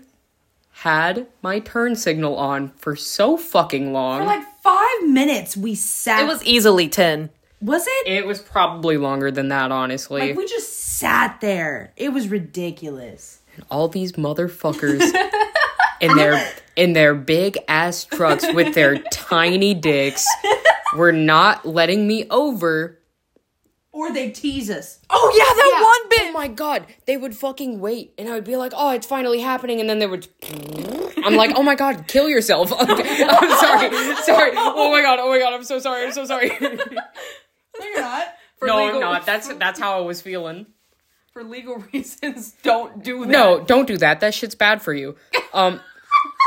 had my turn signal on for so fucking long. For like five minutes, we sat. It was easily ten. Was it? it was probably longer than that, honestly. like we just sat there. It was ridiculous. all these motherfuckers in their in their big ass trucks with their tiny dicks were not letting me over. Or they tease us. Oh yeah, that one bit. Oh my god, they would fucking wait, and I would be like, "Oh, it's finally happening," and then they would. I'm like, "Oh my god, kill yourself!" Okay, I'm sorry, sorry. Oh my god, oh my god, I'm so sorry, I'm so sorry. No, you're not. No, legal- I'm not. That's that's how I was feeling. For legal reasons. Don't do that. No, don't do that. That shit's bad for you. Um,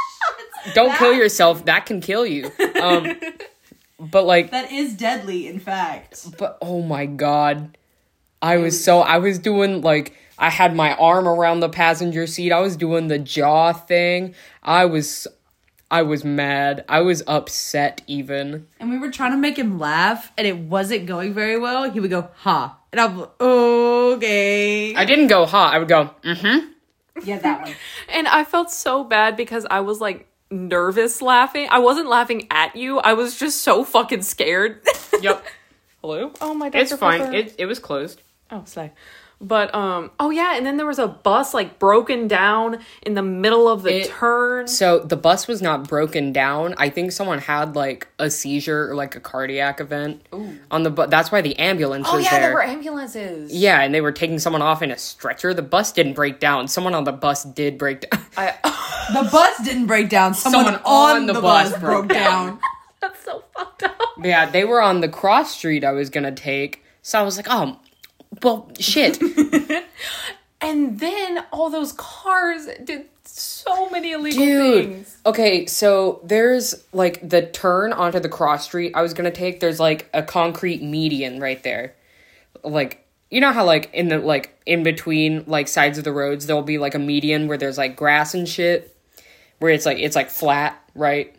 don't kill yourself. That can kill you. Um, but like, That is deadly, in fact. but oh my god, I was so I was doing like I had my arm around the passenger seat. I was doing the jaw thing. I was, I was mad. I was upset even. And we were trying to make him laugh, and it wasn't going very well. He would go, ha. And I'm like, okay. I didn't go hot. I would go. Mm-hmm. yeah, that one. And I felt so bad because I was like nervous laughing. I wasn't laughing at you. I was just so fucking scared. Yep. Hello? Oh my god. It's fine. It it was closed. Oh, slay. But um oh yeah, and then there was a bus like broken down in the middle of the It- turn. So the bus was not broken down. I think someone had like a seizure or like a cardiac event on the bus. That's why the ambulance Oh was yeah, there. there were ambulances. yeah, and they were taking someone off in a stretcher. The bus didn't break down. Someone on the bus did break down. I, The bus didn't break down. Someone, Someone on, the, bus, broke down. that's so fucked up. yeah, they were on the cross street I was gonna take. So I was like, oh, well, shit. And then all those cars did so many illegal Dude. things. Okay, so there's like the turn onto the cross street I was gonna take. There's like a concrete median right there. Like you know how like in the like in between like sides of the roads there'll be like a median where there's like grass and shit. Where it's like it's like flat, right?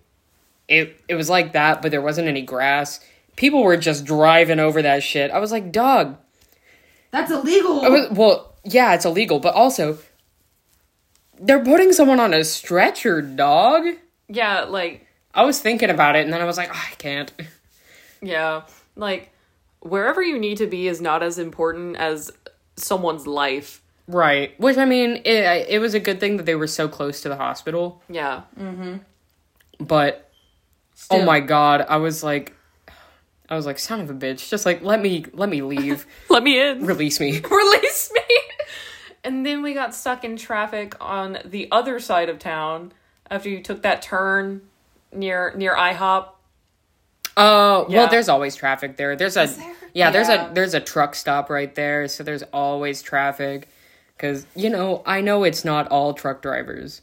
It it was like that, but there wasn't any grass. People were just driving over that shit. I was like, dog, That's illegal. Oh, Well, yeah, it's illegal, but also they're putting someone on a stretcher, dog. Yeah, like I was thinking about it and then I was like, "Oh, I can't. yeah, like wherever you need to be is not as important as someone's life. Right. Which I mean, it it was a good thing that they were so close to the hospital, Yeah. Mhm. But oh my god, I was like I was like, son of a bitch, just like let me let me leave. Let me in. Release me. Release me. And then we got stuck in traffic on the other side of town after you took that turn near near IHOP. Uh Yeah. well there's always traffic there. There's a there? Yeah, there's Yeah. a there's a truck stop right there, so there's always traffic cuz you know, I know it's not all truck drivers.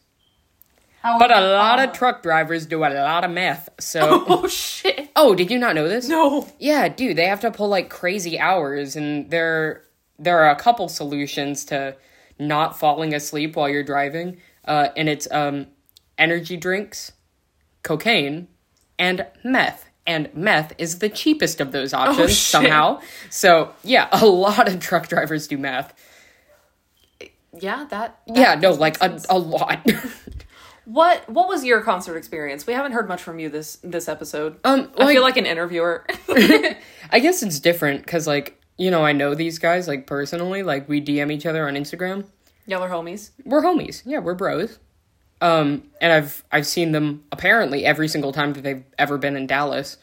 But a lot of truck drivers do a lot of meth. So Oh shit. Oh, did you not know this? No. Yeah, dude, they have to pull like crazy hours and there there are a couple solutions to not falling asleep while you're driving. Uh and it's um energy drinks, cocaine, and meth. And meth is the cheapest of those options shit. somehow. So, yeah, a lot of truck drivers do meth. Yeah, that, that Yeah, no, like a, a lot. What what was your concert experience? We haven't heard much from you this this episode. Um, I feel like- like an interviewer. I guess it's different because, like, you know, I know these guys, like, personally. Like, we DM each other on Instagram. Y'all are homies. we're homies. Yeah, we're bros. Um, and I've I've seen them apparently every single time that they've ever been in Dallas.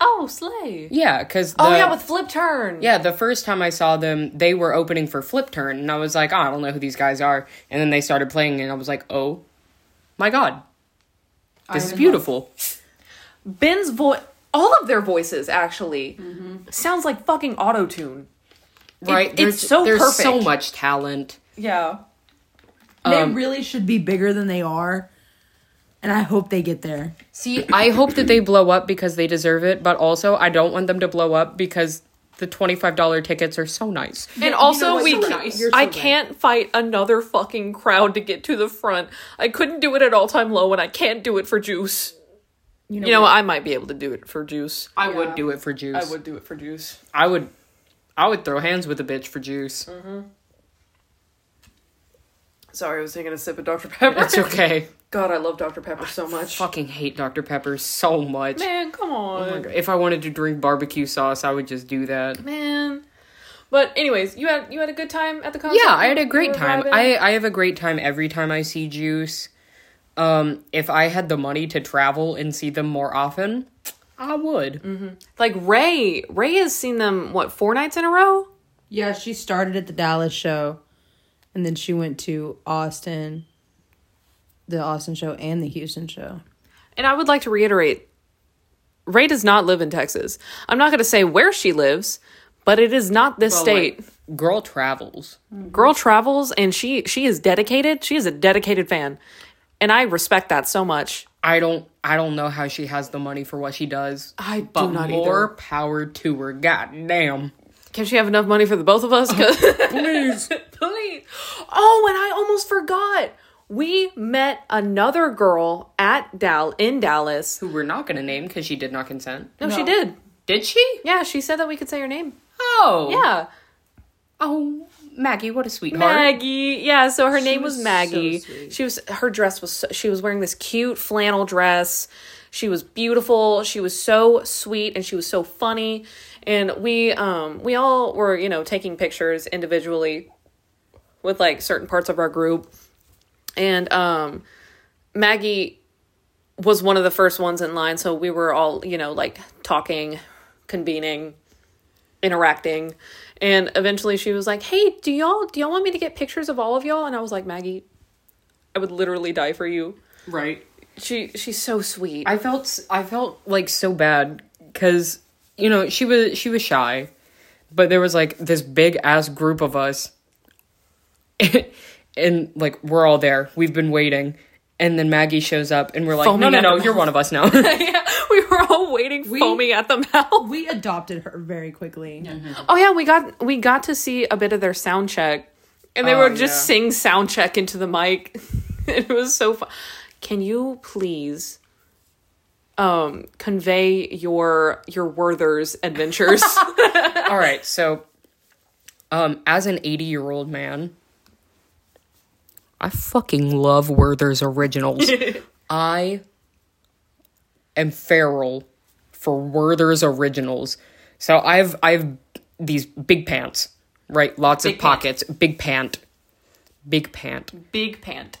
Oh, slay. Yeah, because oh yeah, with Flipturn. yeah, the first time I saw them, they were opening for Flipturn, and I was like, oh, I don't know who these guys are. And then they started playing, and I was like, oh, my god, this is beautiful. Ben's voice, all of their voices actually sounds like fucking auto tune. Right? it's there's so there's so much talent. Yeah. they um, really should be bigger than they are. And I hope they get there. See, I hope that they blow up because they deserve it, but also I don't want them to blow up because the twenty five dollar tickets are so nice. And also, what? we So ca- nice. So I right. can't fight another fucking crowd to get to the front. I couldn't do it at all time low, and I can't do it for Juice. You know, You know, I might be able to do it for Juice. I would do it for juice. I would do it for Juice. I would I would throw hands with a bitch for juice. Mm-hmm. Sorry, I was taking a sip of Dr. Pepper. It's okay. God, I love Dr. Pepper so much. Fucking hate Dr. Pepper so much. Man, come on. If I wanted to drink barbecue sauce, I would just do that. Man. But anyways, you had you had a good time at the concert. Yeah, I had a great time. I I have a great time every time I see Juice. Um if I had the money to travel and see them more often, I would. Mm-hmm. like Ray. Ray has seen them what four nights in a row. Yeah, she started at the Dallas show, and then she went to Austin, the Austin show, and the Houston show. And I would like to reiterate Ray does not live in Texas. I'm not going to say where she lives, but it is not this state. Girl travels. Girl travels and she she is dedicated. She is a dedicated fan. And I respect that so much. I don't I don't know how she has the money for what she does. I do but not more either. power to her. God damn. Can she have enough money for the both of us? 'Cause- Please. Please. Oh, and I almost forgot. We met another girl at Dal in Dallas. Who we're not gonna name because she did not consent. No, she did. Did she? Yeah, she said that we could say her name. Oh. Yeah. Oh, Maggie, what a sweetheart. Maggie. Yeah, so her name was, was Maggie. so she was her dress was so, she was wearing this cute flannel dress. She was beautiful. She was so sweet and she was so funny. And we um we all were, you know, taking pictures individually with like certain parts of our group. And um Maggie was one of the first ones in line, so we were all, you know, like talking, convening, interacting. And eventually she was like, "Hey, do y'all do y'all want me to get pictures of all of y'all?" And I was like, "Maggie, I would literally die for you." Right. She she's so sweet. I felt I felt like so bad because you know she was she was shy, but there was like this big ass group of us, and like we're all there. We've been waiting, and then Maggie shows up, and we're like, Foaming no, no, no, you're one of us now. yeah, we were all waiting, foaming at the mouth. We adopted her very quickly. Oh yeah, we got we got to see a bit of their sound check, and they Oh, would just yeah. sing sound check into the mic. it was so fun. Can you please um convey your your Werther's adventures? all right, so Um, as an 80 year old man, I fucking love Werther's Originals. I am feral for Werther's Originals. So I've I've these big pants, right? Lots Big of pant. pockets, big pant, big pant, Big pant.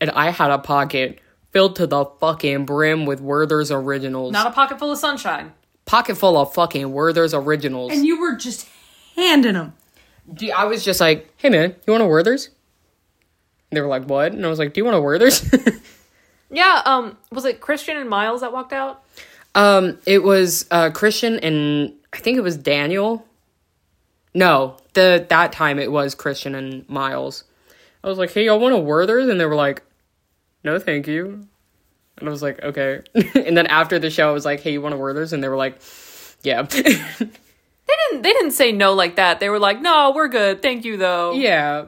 and I had a pocket filled to the fucking brim with Werther's Originals. Not a pocket full of sunshine. pocket full of fucking Werther's Originals. And you were just handing them. I was just like, "Hey man, you want a Werther's?" They were like, "What?" And I was like, "Do you want a Werther's?" Yeah, um, was it Christian and Miles that walked out? um, it was uh, Christian and I think it was Daniel. No, the that time it was Christian and Miles. I was like, "Hey, y'all want a Werther's?" And they were like, "No, thank you." And I was like, "Okay." and then after the show, I was like, "Hey, you want a Werther's?" And they were like, "Yeah." They didn't they didn't say no like that. They were like, "No, we're good. Thank you though." yeah.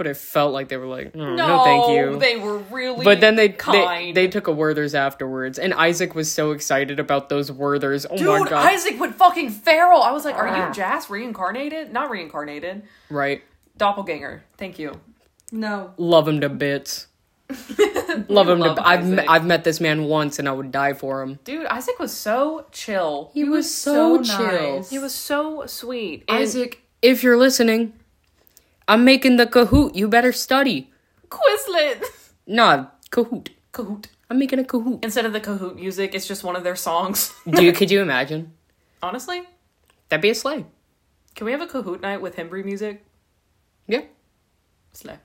But it felt like they were like, "Oh, No, no, thank you." They were really But then they, they kind. they took a Werther's afterwards, and Isaac was so excited about those Werthers. Oh my Dude, god! Isaac went fucking feral. I was like, "Are you ah. Jas reincarnated? Not reincarnated. right, Doppelganger. Thank you." No. love him to bits. love him love to. I've I've met this man once, and I would die for him. Dude, Isaac was so chill. He, was, so so, chill. nice. He was so sweet. And Isaac, if you're listening, I'm making the Kahoot. You better study. Quizlet. Nah, Kahoot. Kahoot. I'm making a Kahoot. Instead of the Kahoot music, it's just one of their songs. Dude, could you imagine? Honestly, That'd be a sleigh. can we have a Kahoot night with Hembree music? Yeah. Slay.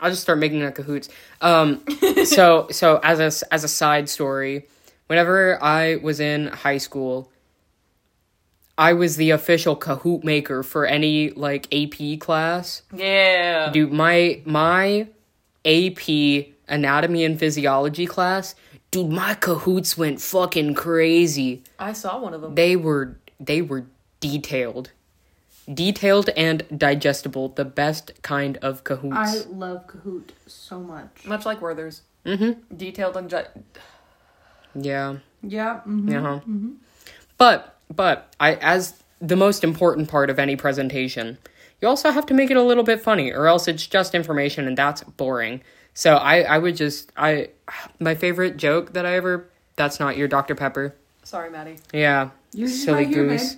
I'll just start making a Kahoots. Um, so so as a as a side story, whenever I was in high school, I was the official Kahoot maker for any like AP class. Yeah. Dude, my my AP anatomy and physiology class, dude, my Kahoots went fucking crazy. I saw one of them. They were they were detailed. Detailed and digestible, the best kind of Kahoots. I love Kahoot so much. Much like Werther's. Mm-hmm. Detailed and ju- yeah. Yeah. mhm. Uh-huh. But but I as the most important part of any presentation, you also have to make it a little bit funny, or else it's just information and that's boring. So I I would just I my favorite joke that I ever that's not your Dr Pepper. Sorry, Maddie. Yeah, You're silly right here, goose.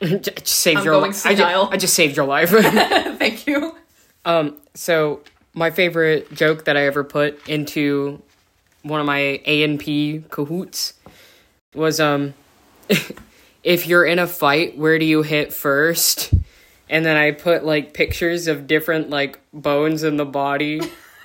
just saved I'm your going life. I, ju- I just saved your life. Thank you. Um, so my favorite joke that I ever put into one of my A and P Kahoots was um if you're in a fight, where do you hit first? And then I put like pictures of different like bones in the body.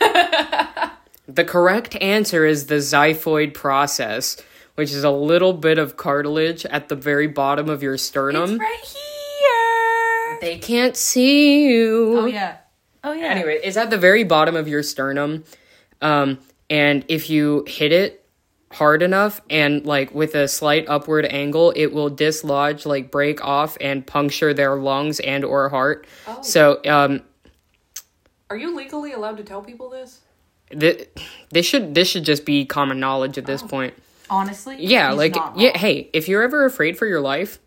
the correct answer is the xiphoid process, which is a little bit of cartilage at the very bottom of your sternum. It's right here. They can't see you. Oh yeah. Oh yeah. Anyway, it's at the very bottom of your sternum. Um, and if you hit it hard enough and like with a slight upward angle, it will dislodge, like break off and puncture their lungs and or heart. So um, Are you legally allowed to tell people this? th- this should this should just be common knowledge at this point. Honestly. Yeah, like yeah. Hey, if you're ever afraid for your life,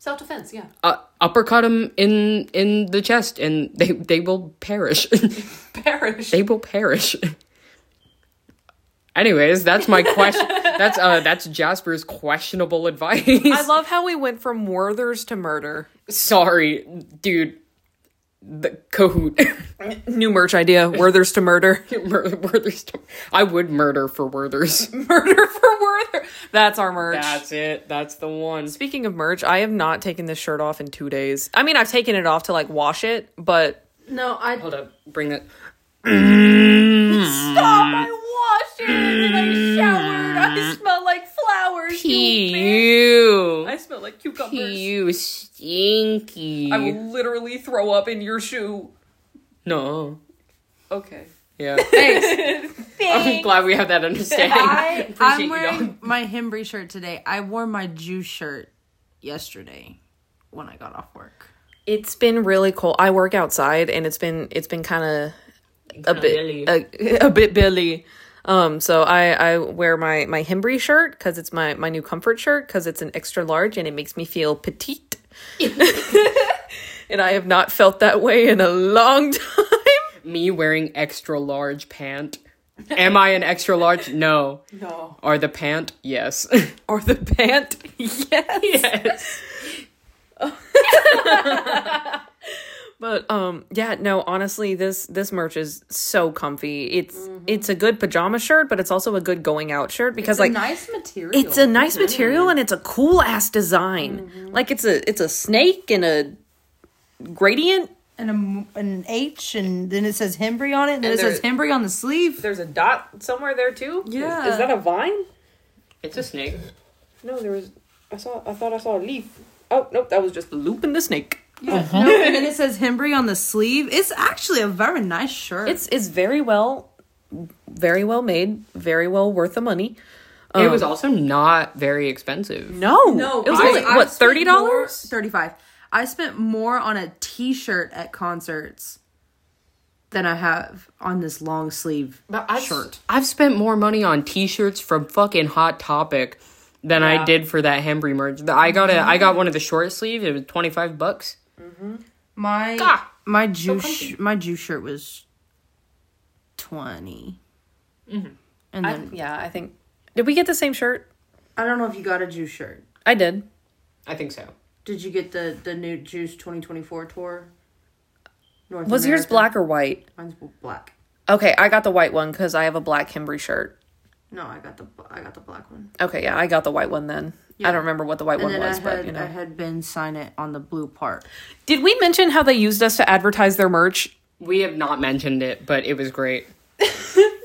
Self defense, yeah. uh, uppercut them in in the chest, and they they will perish. Perish. they will perish. Anyways, that's my question. that's uh that's Jasper's questionable advice. I love how we went from Werther's to murder. Sorry, dude. The Kahoot. New merch idea: Werther's to murder. Mur- Werther's. I would murder for Werther's. murder for Werther. That's our merch. That's it. That's the one. Speaking of merch, I have not taken this shirt off in two days. I mean, I've taken it off to like wash it, but No, I Hold up. Bring that. Mm. stop. I washed it and I showered. I mm. smell like flowers. you You. I smell like cucumbers. You stinky. I will literally throw up in your shoe. No. Okay. Yeah. Thanks. I'm glad we have that understanding. I, Appreciate I'm you, wearing my Hembree shirt today. I wore my Jew shirt yesterday when I got off work. It's been really cold. I work outside, and it's been it's been kind of a bit a, a bit billy. Um, so I I wear my my Hembree shirt because it's my my new comfort shirt because it's an extra large and it makes me feel petite. and I have not felt that way in a long time. Me wearing extra large pant. Am I an extra large? No. No. Are the pant? Yes. Are the pant? Yes. yes. But um yeah, no, honestly this this merch is so comfy. It's it's a good pajama shirt, but it's also a good going out shirt because like it's a nice material. it's a nice material and it's a cool ass design. Like it's a it's a snake and a gradient. And a, an H, and then it says Hembree on it, and then And it says there- Hembree on the sleeve. There's a dot somewhere there too. Yeah. Is, is that a vine? It's a snake. No, there was I saw I thought I saw a leaf. Oh, nope, that was just the loop in the snake. Yeah. no, uh-huh. and it says Hembree on the sleeve. It's actually a very nice shirt. It's it's very well very well made, very well worth the money. it um, was also not very expensive. No. no, it was I- only I've what, thirty dollars? Thirty-five. I spent more on a T-shirt at concerts than I have on this long sleeve I've, shirt. I've spent more money on t-shirts from fucking Hot Topic than I did for that Hembry merch. I got a I got one of the short sleeves. It was 25 bucks. Mm-hmm. My Gah! my juice my juice shirt was 20 mm-hmm. And I, then yeah, I think did we get the same shirt? I don't know if you got a juice shirt. I did. I think so. Did you get the the new Juice 2024 tour? North Was yours black or white? Mine's black. Okay, I got the white one because I have a black Hembree shirt. No, I got the I got the black one. Okay, yeah, I got the white one then. I don't remember what the white And one then was, I but you know. I had Ben sign it on the blue part. Did we mention how they used us to advertise their merch? We have not mentioned it, but it was great.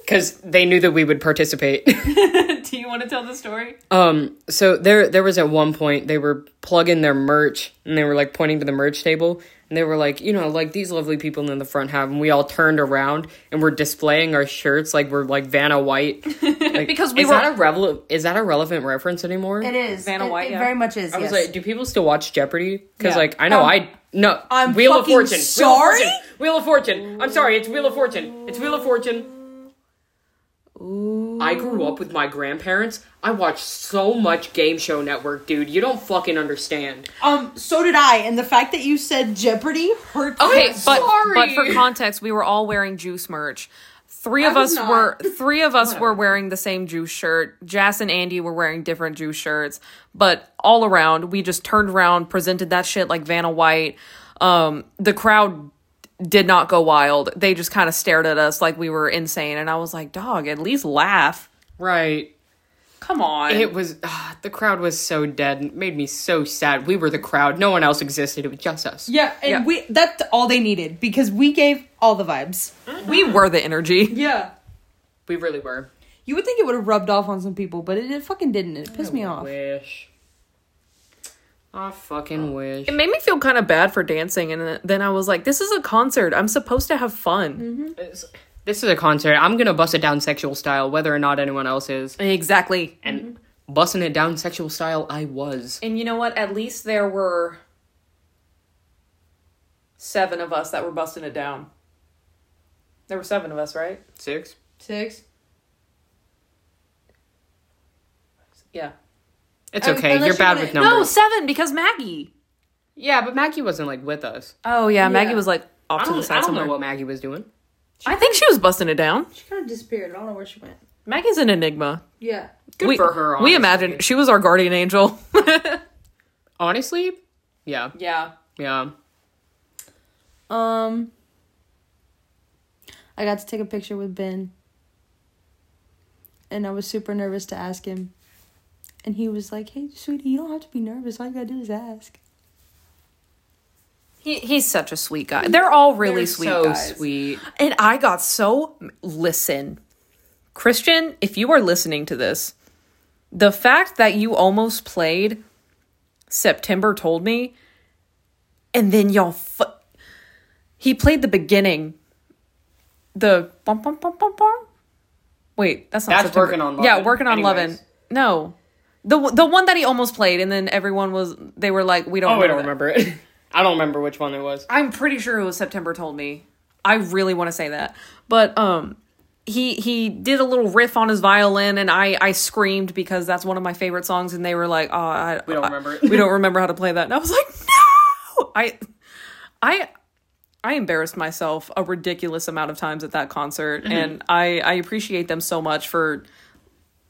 Cuz they knew that we would participate. Do you want to tell the story? Um, so there there was at one point they were plugging their merch and they were like pointing to the merch table and they were like, you know, like these lovely people in the front have and we all turned around and we're displaying our shirts like we're like Vanna White. Like, Because we is were- that a revel- is that a relevant reference anymore? It is Vanna It- White, It, yeah. very much is. I was like, do people still watch Jeopardy? Because Yeah. like I know Um, I no I'm Wheel of fucking Fortune. sorry? Wheel of Fortune. Wheel of Fortune. I'm sorry, it's Wheel of Fortune. It's Wheel of Fortune. I grew up with my grandparents. I watched so much Game Show Network, dude. You don't fucking understand. um, so did I, and the fact that you said Jeopardy hurt. Okay, me. but sorry. but for context, we were all wearing juice merch. Three of I us not. were three of us were wearing the same juice shirt. Jas and Andy were wearing different juice shirts, but all around we just turned around, presented that shit like Vanna White. Um, the crowd did not go wild. They just kind of stared at us like we were insane, and I was like, "Dog, at least laugh." Right. Come on. It was ah, the crowd was so dead and it made me so sad. We were the crowd. No one else existed. It was just us. yeah, and Yeah. we that's all they needed because we gave all the vibes. we were the energy. Yeah. We really were. You would think it would have rubbed off on some people, but it, it fucking didn't. It pissed me off. Wish. I fucking oh. wish. It made me feel kind of bad for dancing, and then I was like, "This is a concert. I'm supposed to have fun." Mm-hmm. It's- This is a concert. I'm gonna bust it down sexual style, whether or not anyone else is. Exactly. And mm-hmm. busting it down sexual style, I was. And you know what? At least there were seven of us that were busting it down. There were seven of us, right? Six. Six. Yeah. It's Um, okay. You're bad wanna- with No, numbers. seven because Maggie. Yeah, but Maggie wasn't like with us. Oh yeah, Maggie Yeah. was like off I to the don't, I side don't somewhere. know what Maggie was doing. I think she was busting it down. She kind of disappeared. I don't know where she went. Maggie's an enigma. Yeah. Good we, for her. We honestly. imagine she was our guardian angel. Honestly, yeah, yeah. yeah. Um, I got to take a picture with Ben, and I was super nervous to ask him, and he was like, "Hey, sweetie, you don't have to be nervous. All you gotta do is ask." He, he's such a sweet guy. They're all really They're sweet so guys. sweet. And I got so listen, Christian, if you are listening to this, the fact that you almost played September told me, and then y'all, fu- he played the beginning, the bum bum bum bum bum. Wait, that's not That's September. Working on Yeah, working on anyways. lovin'. No, the the one that he almost played, and then everyone was they were like, we don't. Oh, I don't remember that. remember it. I don't remember which one it was. I'm pretty sure it was September told me. I really want to say that. But um he he did a little riff on his violin and I I screamed because that's one of my favorite songs and they were like, "Oh, I We don't I- remember it." we don't remember how to play that." And I was like, "No!" I, I, I embarrassed myself a ridiculous amount of times at that concert, and I I appreciate them so much for.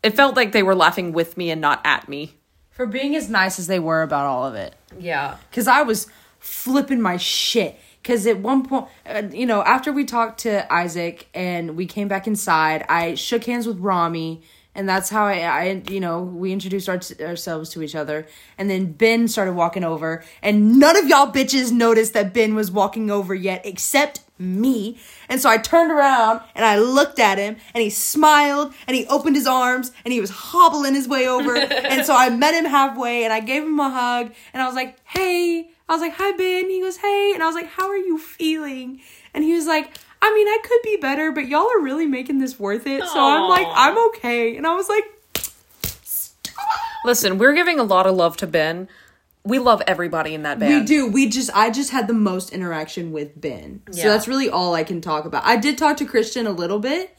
It felt like they were laughing with me and not at me. For being as nice as they were about all of it. Yeah. Because I was flipping my shit. Because at one point, uh, you know, after we talked to Isaac and we came back inside, I shook hands with Rami. And that's how I, I you know, we introduced our, ourselves to each other. And then Ben started walking over. And none of y'all bitches noticed that Ben was walking over yet, except me. And so I turned around and I looked at him and he smiled and he opened his arms and he was hobbling his way over. and so I met him halfway and I gave him a hug and I was like, hey. I was like, hi, Ben. He goes, hey. And I was like, how are you feeling? And he was like, I mean, I could be better, but y'all are really making this worth it. So I'm like, I'm okay. And I was like, Listen, we're giving a lot of love to Ben. We love everybody in that band. We do. We just I just had the most interaction with Ben. So that's really all I can talk about. I did talk to Christian a little bit,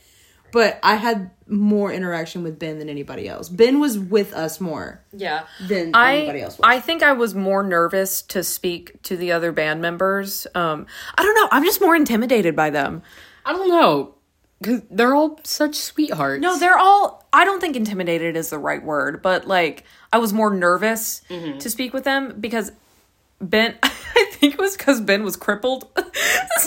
but I had more interaction with Ben than anybody else. Ben was with us more Yeah. than I anybody else was. I think I was more nervous to speak to the other band members. Um, I don't know. I'm just more intimidated by them. I don't know. Because they're all such sweethearts. No, they're all. I don't think intimidated is the right word, but like I was more nervous Mm-hmm. to speak with them because Ben. I think it was because Ben was crippled,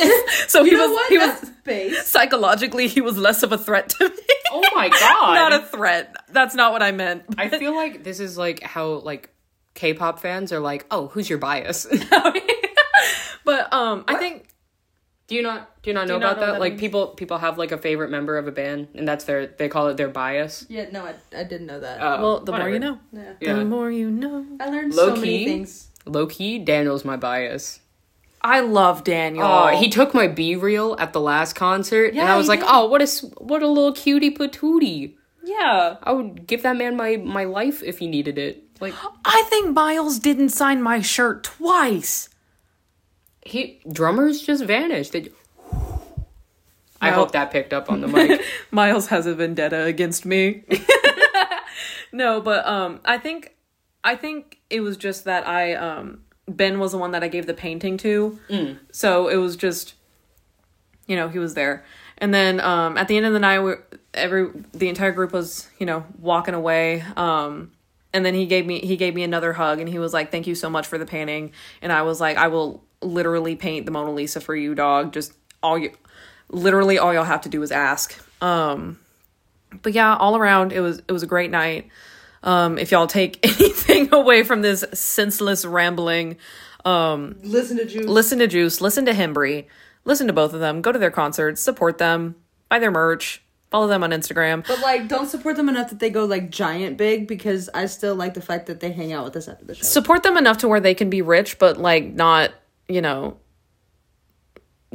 so he was he was base. psychologically he was less of a threat to me. Oh my god. not a threat. That's not what I meant. I feel like this is like how like K-pop fans are like, "Oh, who's your bias?" But um, I think do you not do you not know not about know that? that Like means? people people have like a favorite member of a band and that's their they call it their bias. Yeah, no, I, I didn't know that. Oh, well, the more you know, yeah. Yeah. the more you know. I learned Low so many key. things. Low key, Daniel's my bias. I love Daniel. Oh, he took my BeReal at the last concert, and I was like, did. "Oh, what a what a little cutie patootie." yeah. I would give that man my my life if he needed it. Like I think Miles didn't sign my shirt twice. He drummers just vanished. They, I hope that picked up on the mic. Miles has a vendetta against me. no, but um I think I think it was just that I um Ben was the one that I gave the painting to. So it was just you know, he was there. And then um at the end of the night we every the entire group was, you know, walking away. Um and then he gave me he gave me another hug and he was like, "Thank you so much for the painting." And I was like, "I will literally paint the Mona Lisa for you, dog. Just all you literally all y'all have to do is ask." Um but yeah, all around it was it was a great night. Um, if y'all take anything away from this senseless rambling, um Listen to Juice. listen to Juice, listen to Hembree, listen to both of them, go to their concerts, support them, buy their merch, follow them on Instagram. But like, don't support them enough that they go like giant big because I still like the fact that they hang out with us after the show. Support them enough to where they can be rich, but like not, you know,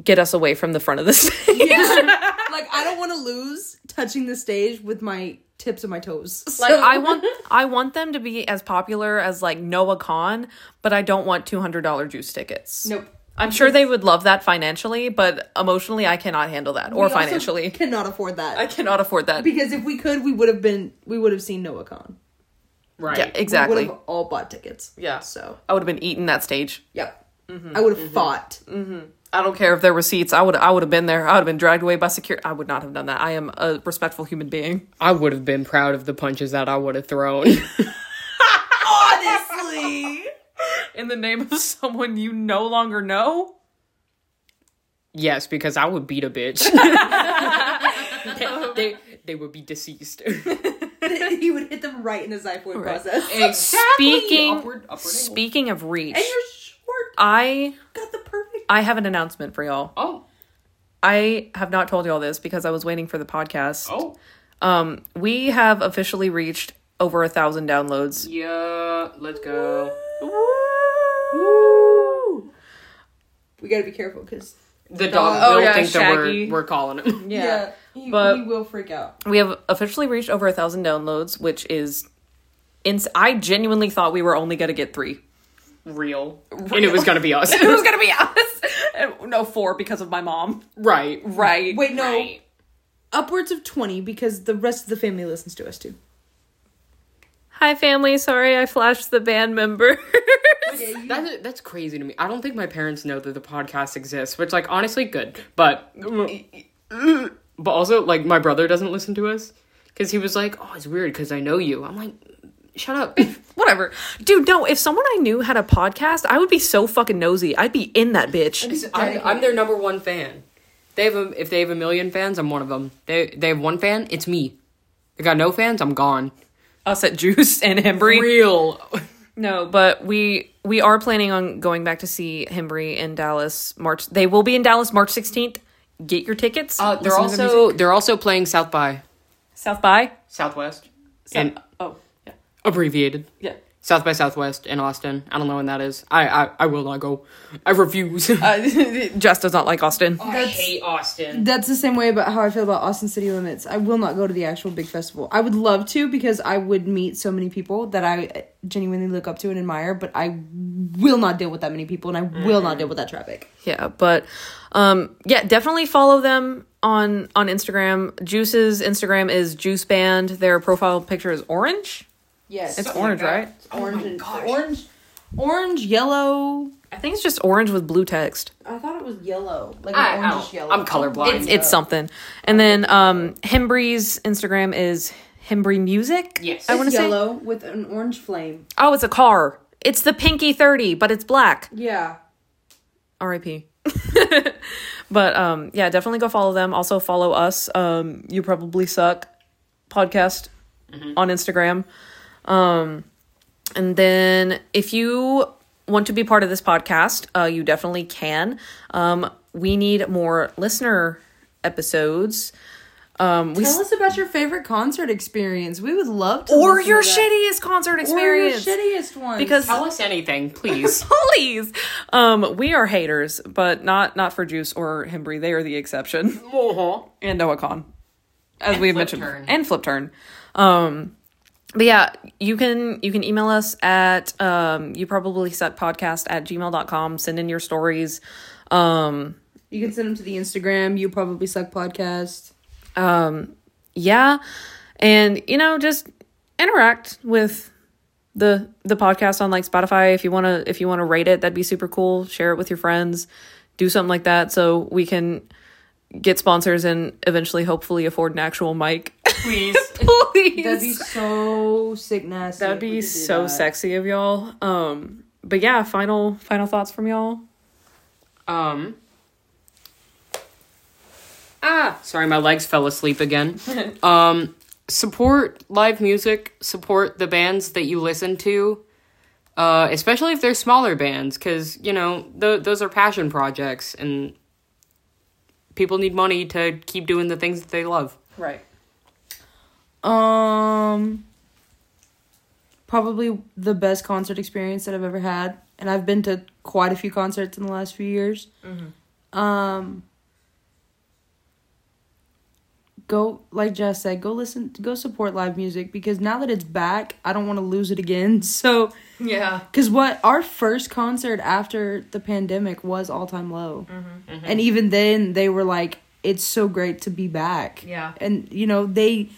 get us away from the front of the stage. like, I don't want to lose touching the stage with my tips of my toes. Like I want I want them to be as popular as like Noah Kahan, but I don't want two hundred dollar juice tickets. Nope. I'm sure they would love that financially, but emotionally I cannot handle that. Or We also financially. cannot afford that. I cannot afford that. because if we could, we would have been. We would have seen Noah Kahan. right. Yeah, We exactly. would have all bought tickets. Yeah. So. I would have been eating that stage. Yep. Mm-hmm. I would have mm-hmm. fought. Mm-hmm. I don't care if there were seats. I would I would have been there. I would have been dragged away by security. I would not have done that. I am a respectful human being. I would have been proud of the punches that I would have thrown. Honestly. In the name of someone you no longer know? yes, because I would beat a bitch. they, they they would be deceased. he would hit them right in the xiphoid process. Speaking Upward- upward speaking of reach, And you're short. I Got the perfect. I have an announcement for y'all. oh I have not told y'all this because I was waiting for the podcast. oh Um, we have officially reached over a thousand downloads. yeah. Let's go. We gotta be careful because The dog Oh, will yeah, think Shaggy. that we're we're calling him. yeah, he, but- he will freak out. We have officially reached over a thousand downloads, which is, ins- I genuinely thought we were only gonna get three. Real. and it was gonna be us. it was gonna be us. No, four because of my mom. right. Right. Wait, no, Right. upwards of twenty because the rest of the family listens to us too. Hi, family. Sorry, I flashed the band member. That's that's crazy to me. I don't think my parents know that the podcast exists, which like honestly good, but but also like my brother doesn't listen to us because he was like, "Oh, it's weird because I know you." I'm like, "Shut up." Whatever. Dude, no, if someone I knew had a podcast, I would be so fucking nosy. I'd be in that bitch. I'm, I'm their number one fan. They have a, if they have a million fans, I'm one of them. They they have one fan, it's me. They got no fans, I'm gone. Us at Juice and Hembree. Real. No, but we we are planning on going back to see Hembree in Dallas March. They will be in Dallas March 16th. Get your tickets. Uh, they're also they're also playing South by South by. Southwest And and. Abbreviated. Yeah. South by Southwest in Austin. I don't know when that is. I I, I will not go. I refuse. Uh, Jess does not like Austin. I hate Austin. That's the same way about how I feel about Austin City Limits. I will not go to the actual big festival. I would love to because I would meet so many people that I genuinely look up to and admire, but I will not deal with that many people and I will not deal with that traffic. Yeah, but um yeah, definitely follow them on on Instagram. Juice's Instagram is Juice Band. Their profile picture is orange. Yes. It's orange, right? orange and orange orange, yellow. I think it's just orange with blue text. I thought it was yellow. Like I- an orange yellow. I'm colorblind. It's it's something. And then um Hembree's Instagram is Hembree Music. Yes. I It's want to say. yellow with an orange flame. Oh, it's a car. It's the Pinky 30, but it's black. Yeah. RIP. but um yeah, definitely go follow them. Also follow us. Um you probably suck podcast on Instagram. Um and then if you want to be part of this podcast, uh you definitely can. Um we need more listener episodes. Um we Tell us about your favorite concert experience. We would love to. or your to that. shittiest concert experience. Or your shittiest one. because Tell us anything, please. please um we are haters but not not for juice or hembree they are the exception uh-huh. and noah Kahan, as we've mentioned Turn. and flipturn um but yeah you can you can email us at um you probably suck podcast at gmail.com send in your stories. Um you can send them to the Instagram. You probably suck podcast. um yeah. And you know just interact with the the podcast on like spotify. If you want to if you want to rate it that'd be super cool. Share it with your friends. Do something like that so we can get sponsors and eventually hopefully afford an actual mic Please. please That'd be so sick nasty. that'd be so that. sexy of y'all um but yeah final final thoughts from y'all Um. Ah, sorry, my legs fell asleep again. um, support live music. Support the bands that you listen to, uh, especially if they're smaller bands, because you know th- those are passion projects, and people need money to keep doing the things that they love. right Um, probably the best concert experience that I've ever had, and I've been to quite a few concerts in the last few years. Um, go like Jess said, go listen, go support live music because now that it's back, I don't want to lose it again. So, yeah because what our first concert after the pandemic was all time low, and even then they were like, "It's so great to be back." Yeah. and you know they,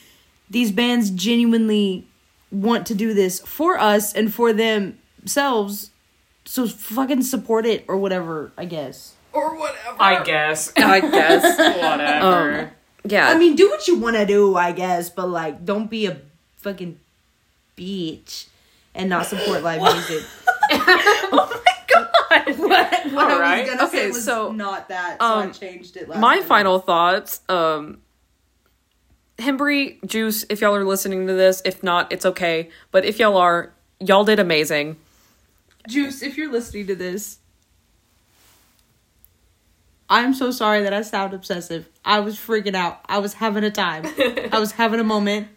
these bands genuinely want to do this for us and for themselves. So fucking support it or whatever. I guess. or whatever I guess. i guess Whatever. yeah I mean, do what you want to do, I guess, but like, don't be a fucking bitch and not support live music. oh my god what what I Alright. was gonna Okay, say was so, not that, so I um, changed it. Last my minute. final thoughts um hembree juice if y'all are listening to this if not it's okay but if y'all are y'all did amazing Juice, if you're listening to this, I'm so sorry that I sound obsessive. I was freaking out. I was having a time. I was having a moment.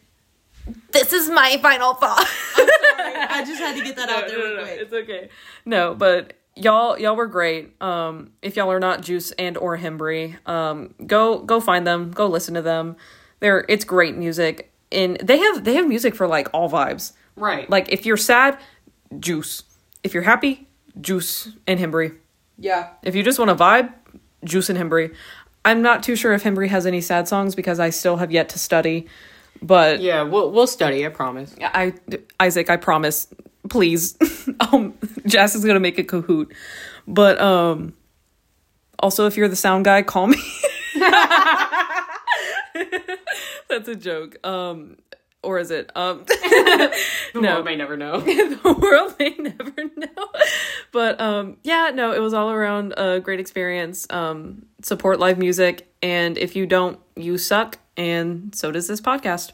this is my final thought I just had to get that out there No, real quick. it's okay no but y'all y'all were great um if y'all are not juice and or hembree um go go find them go listen to them they're it's great music and they have they have music for like all vibes Right. like if you're sad juice if you're happy juice and hembree Yeah. If you just want to vibe, Juice and Hembree. I'm not too sure if Hembree has any sad songs because I still have yet to study. But yeah, we'll we'll study. I promise. I Isaac, I promise. please. um, Jazz is gonna make a Kahoot. but um, also if you're the sound guy, call me. That's a joke. Um, or is it? Um, The No. world may never know. the world may never know. But um, yeah, no, it was all around a great experience. Um, support live music, and if you don't, you suck, and so does this podcast.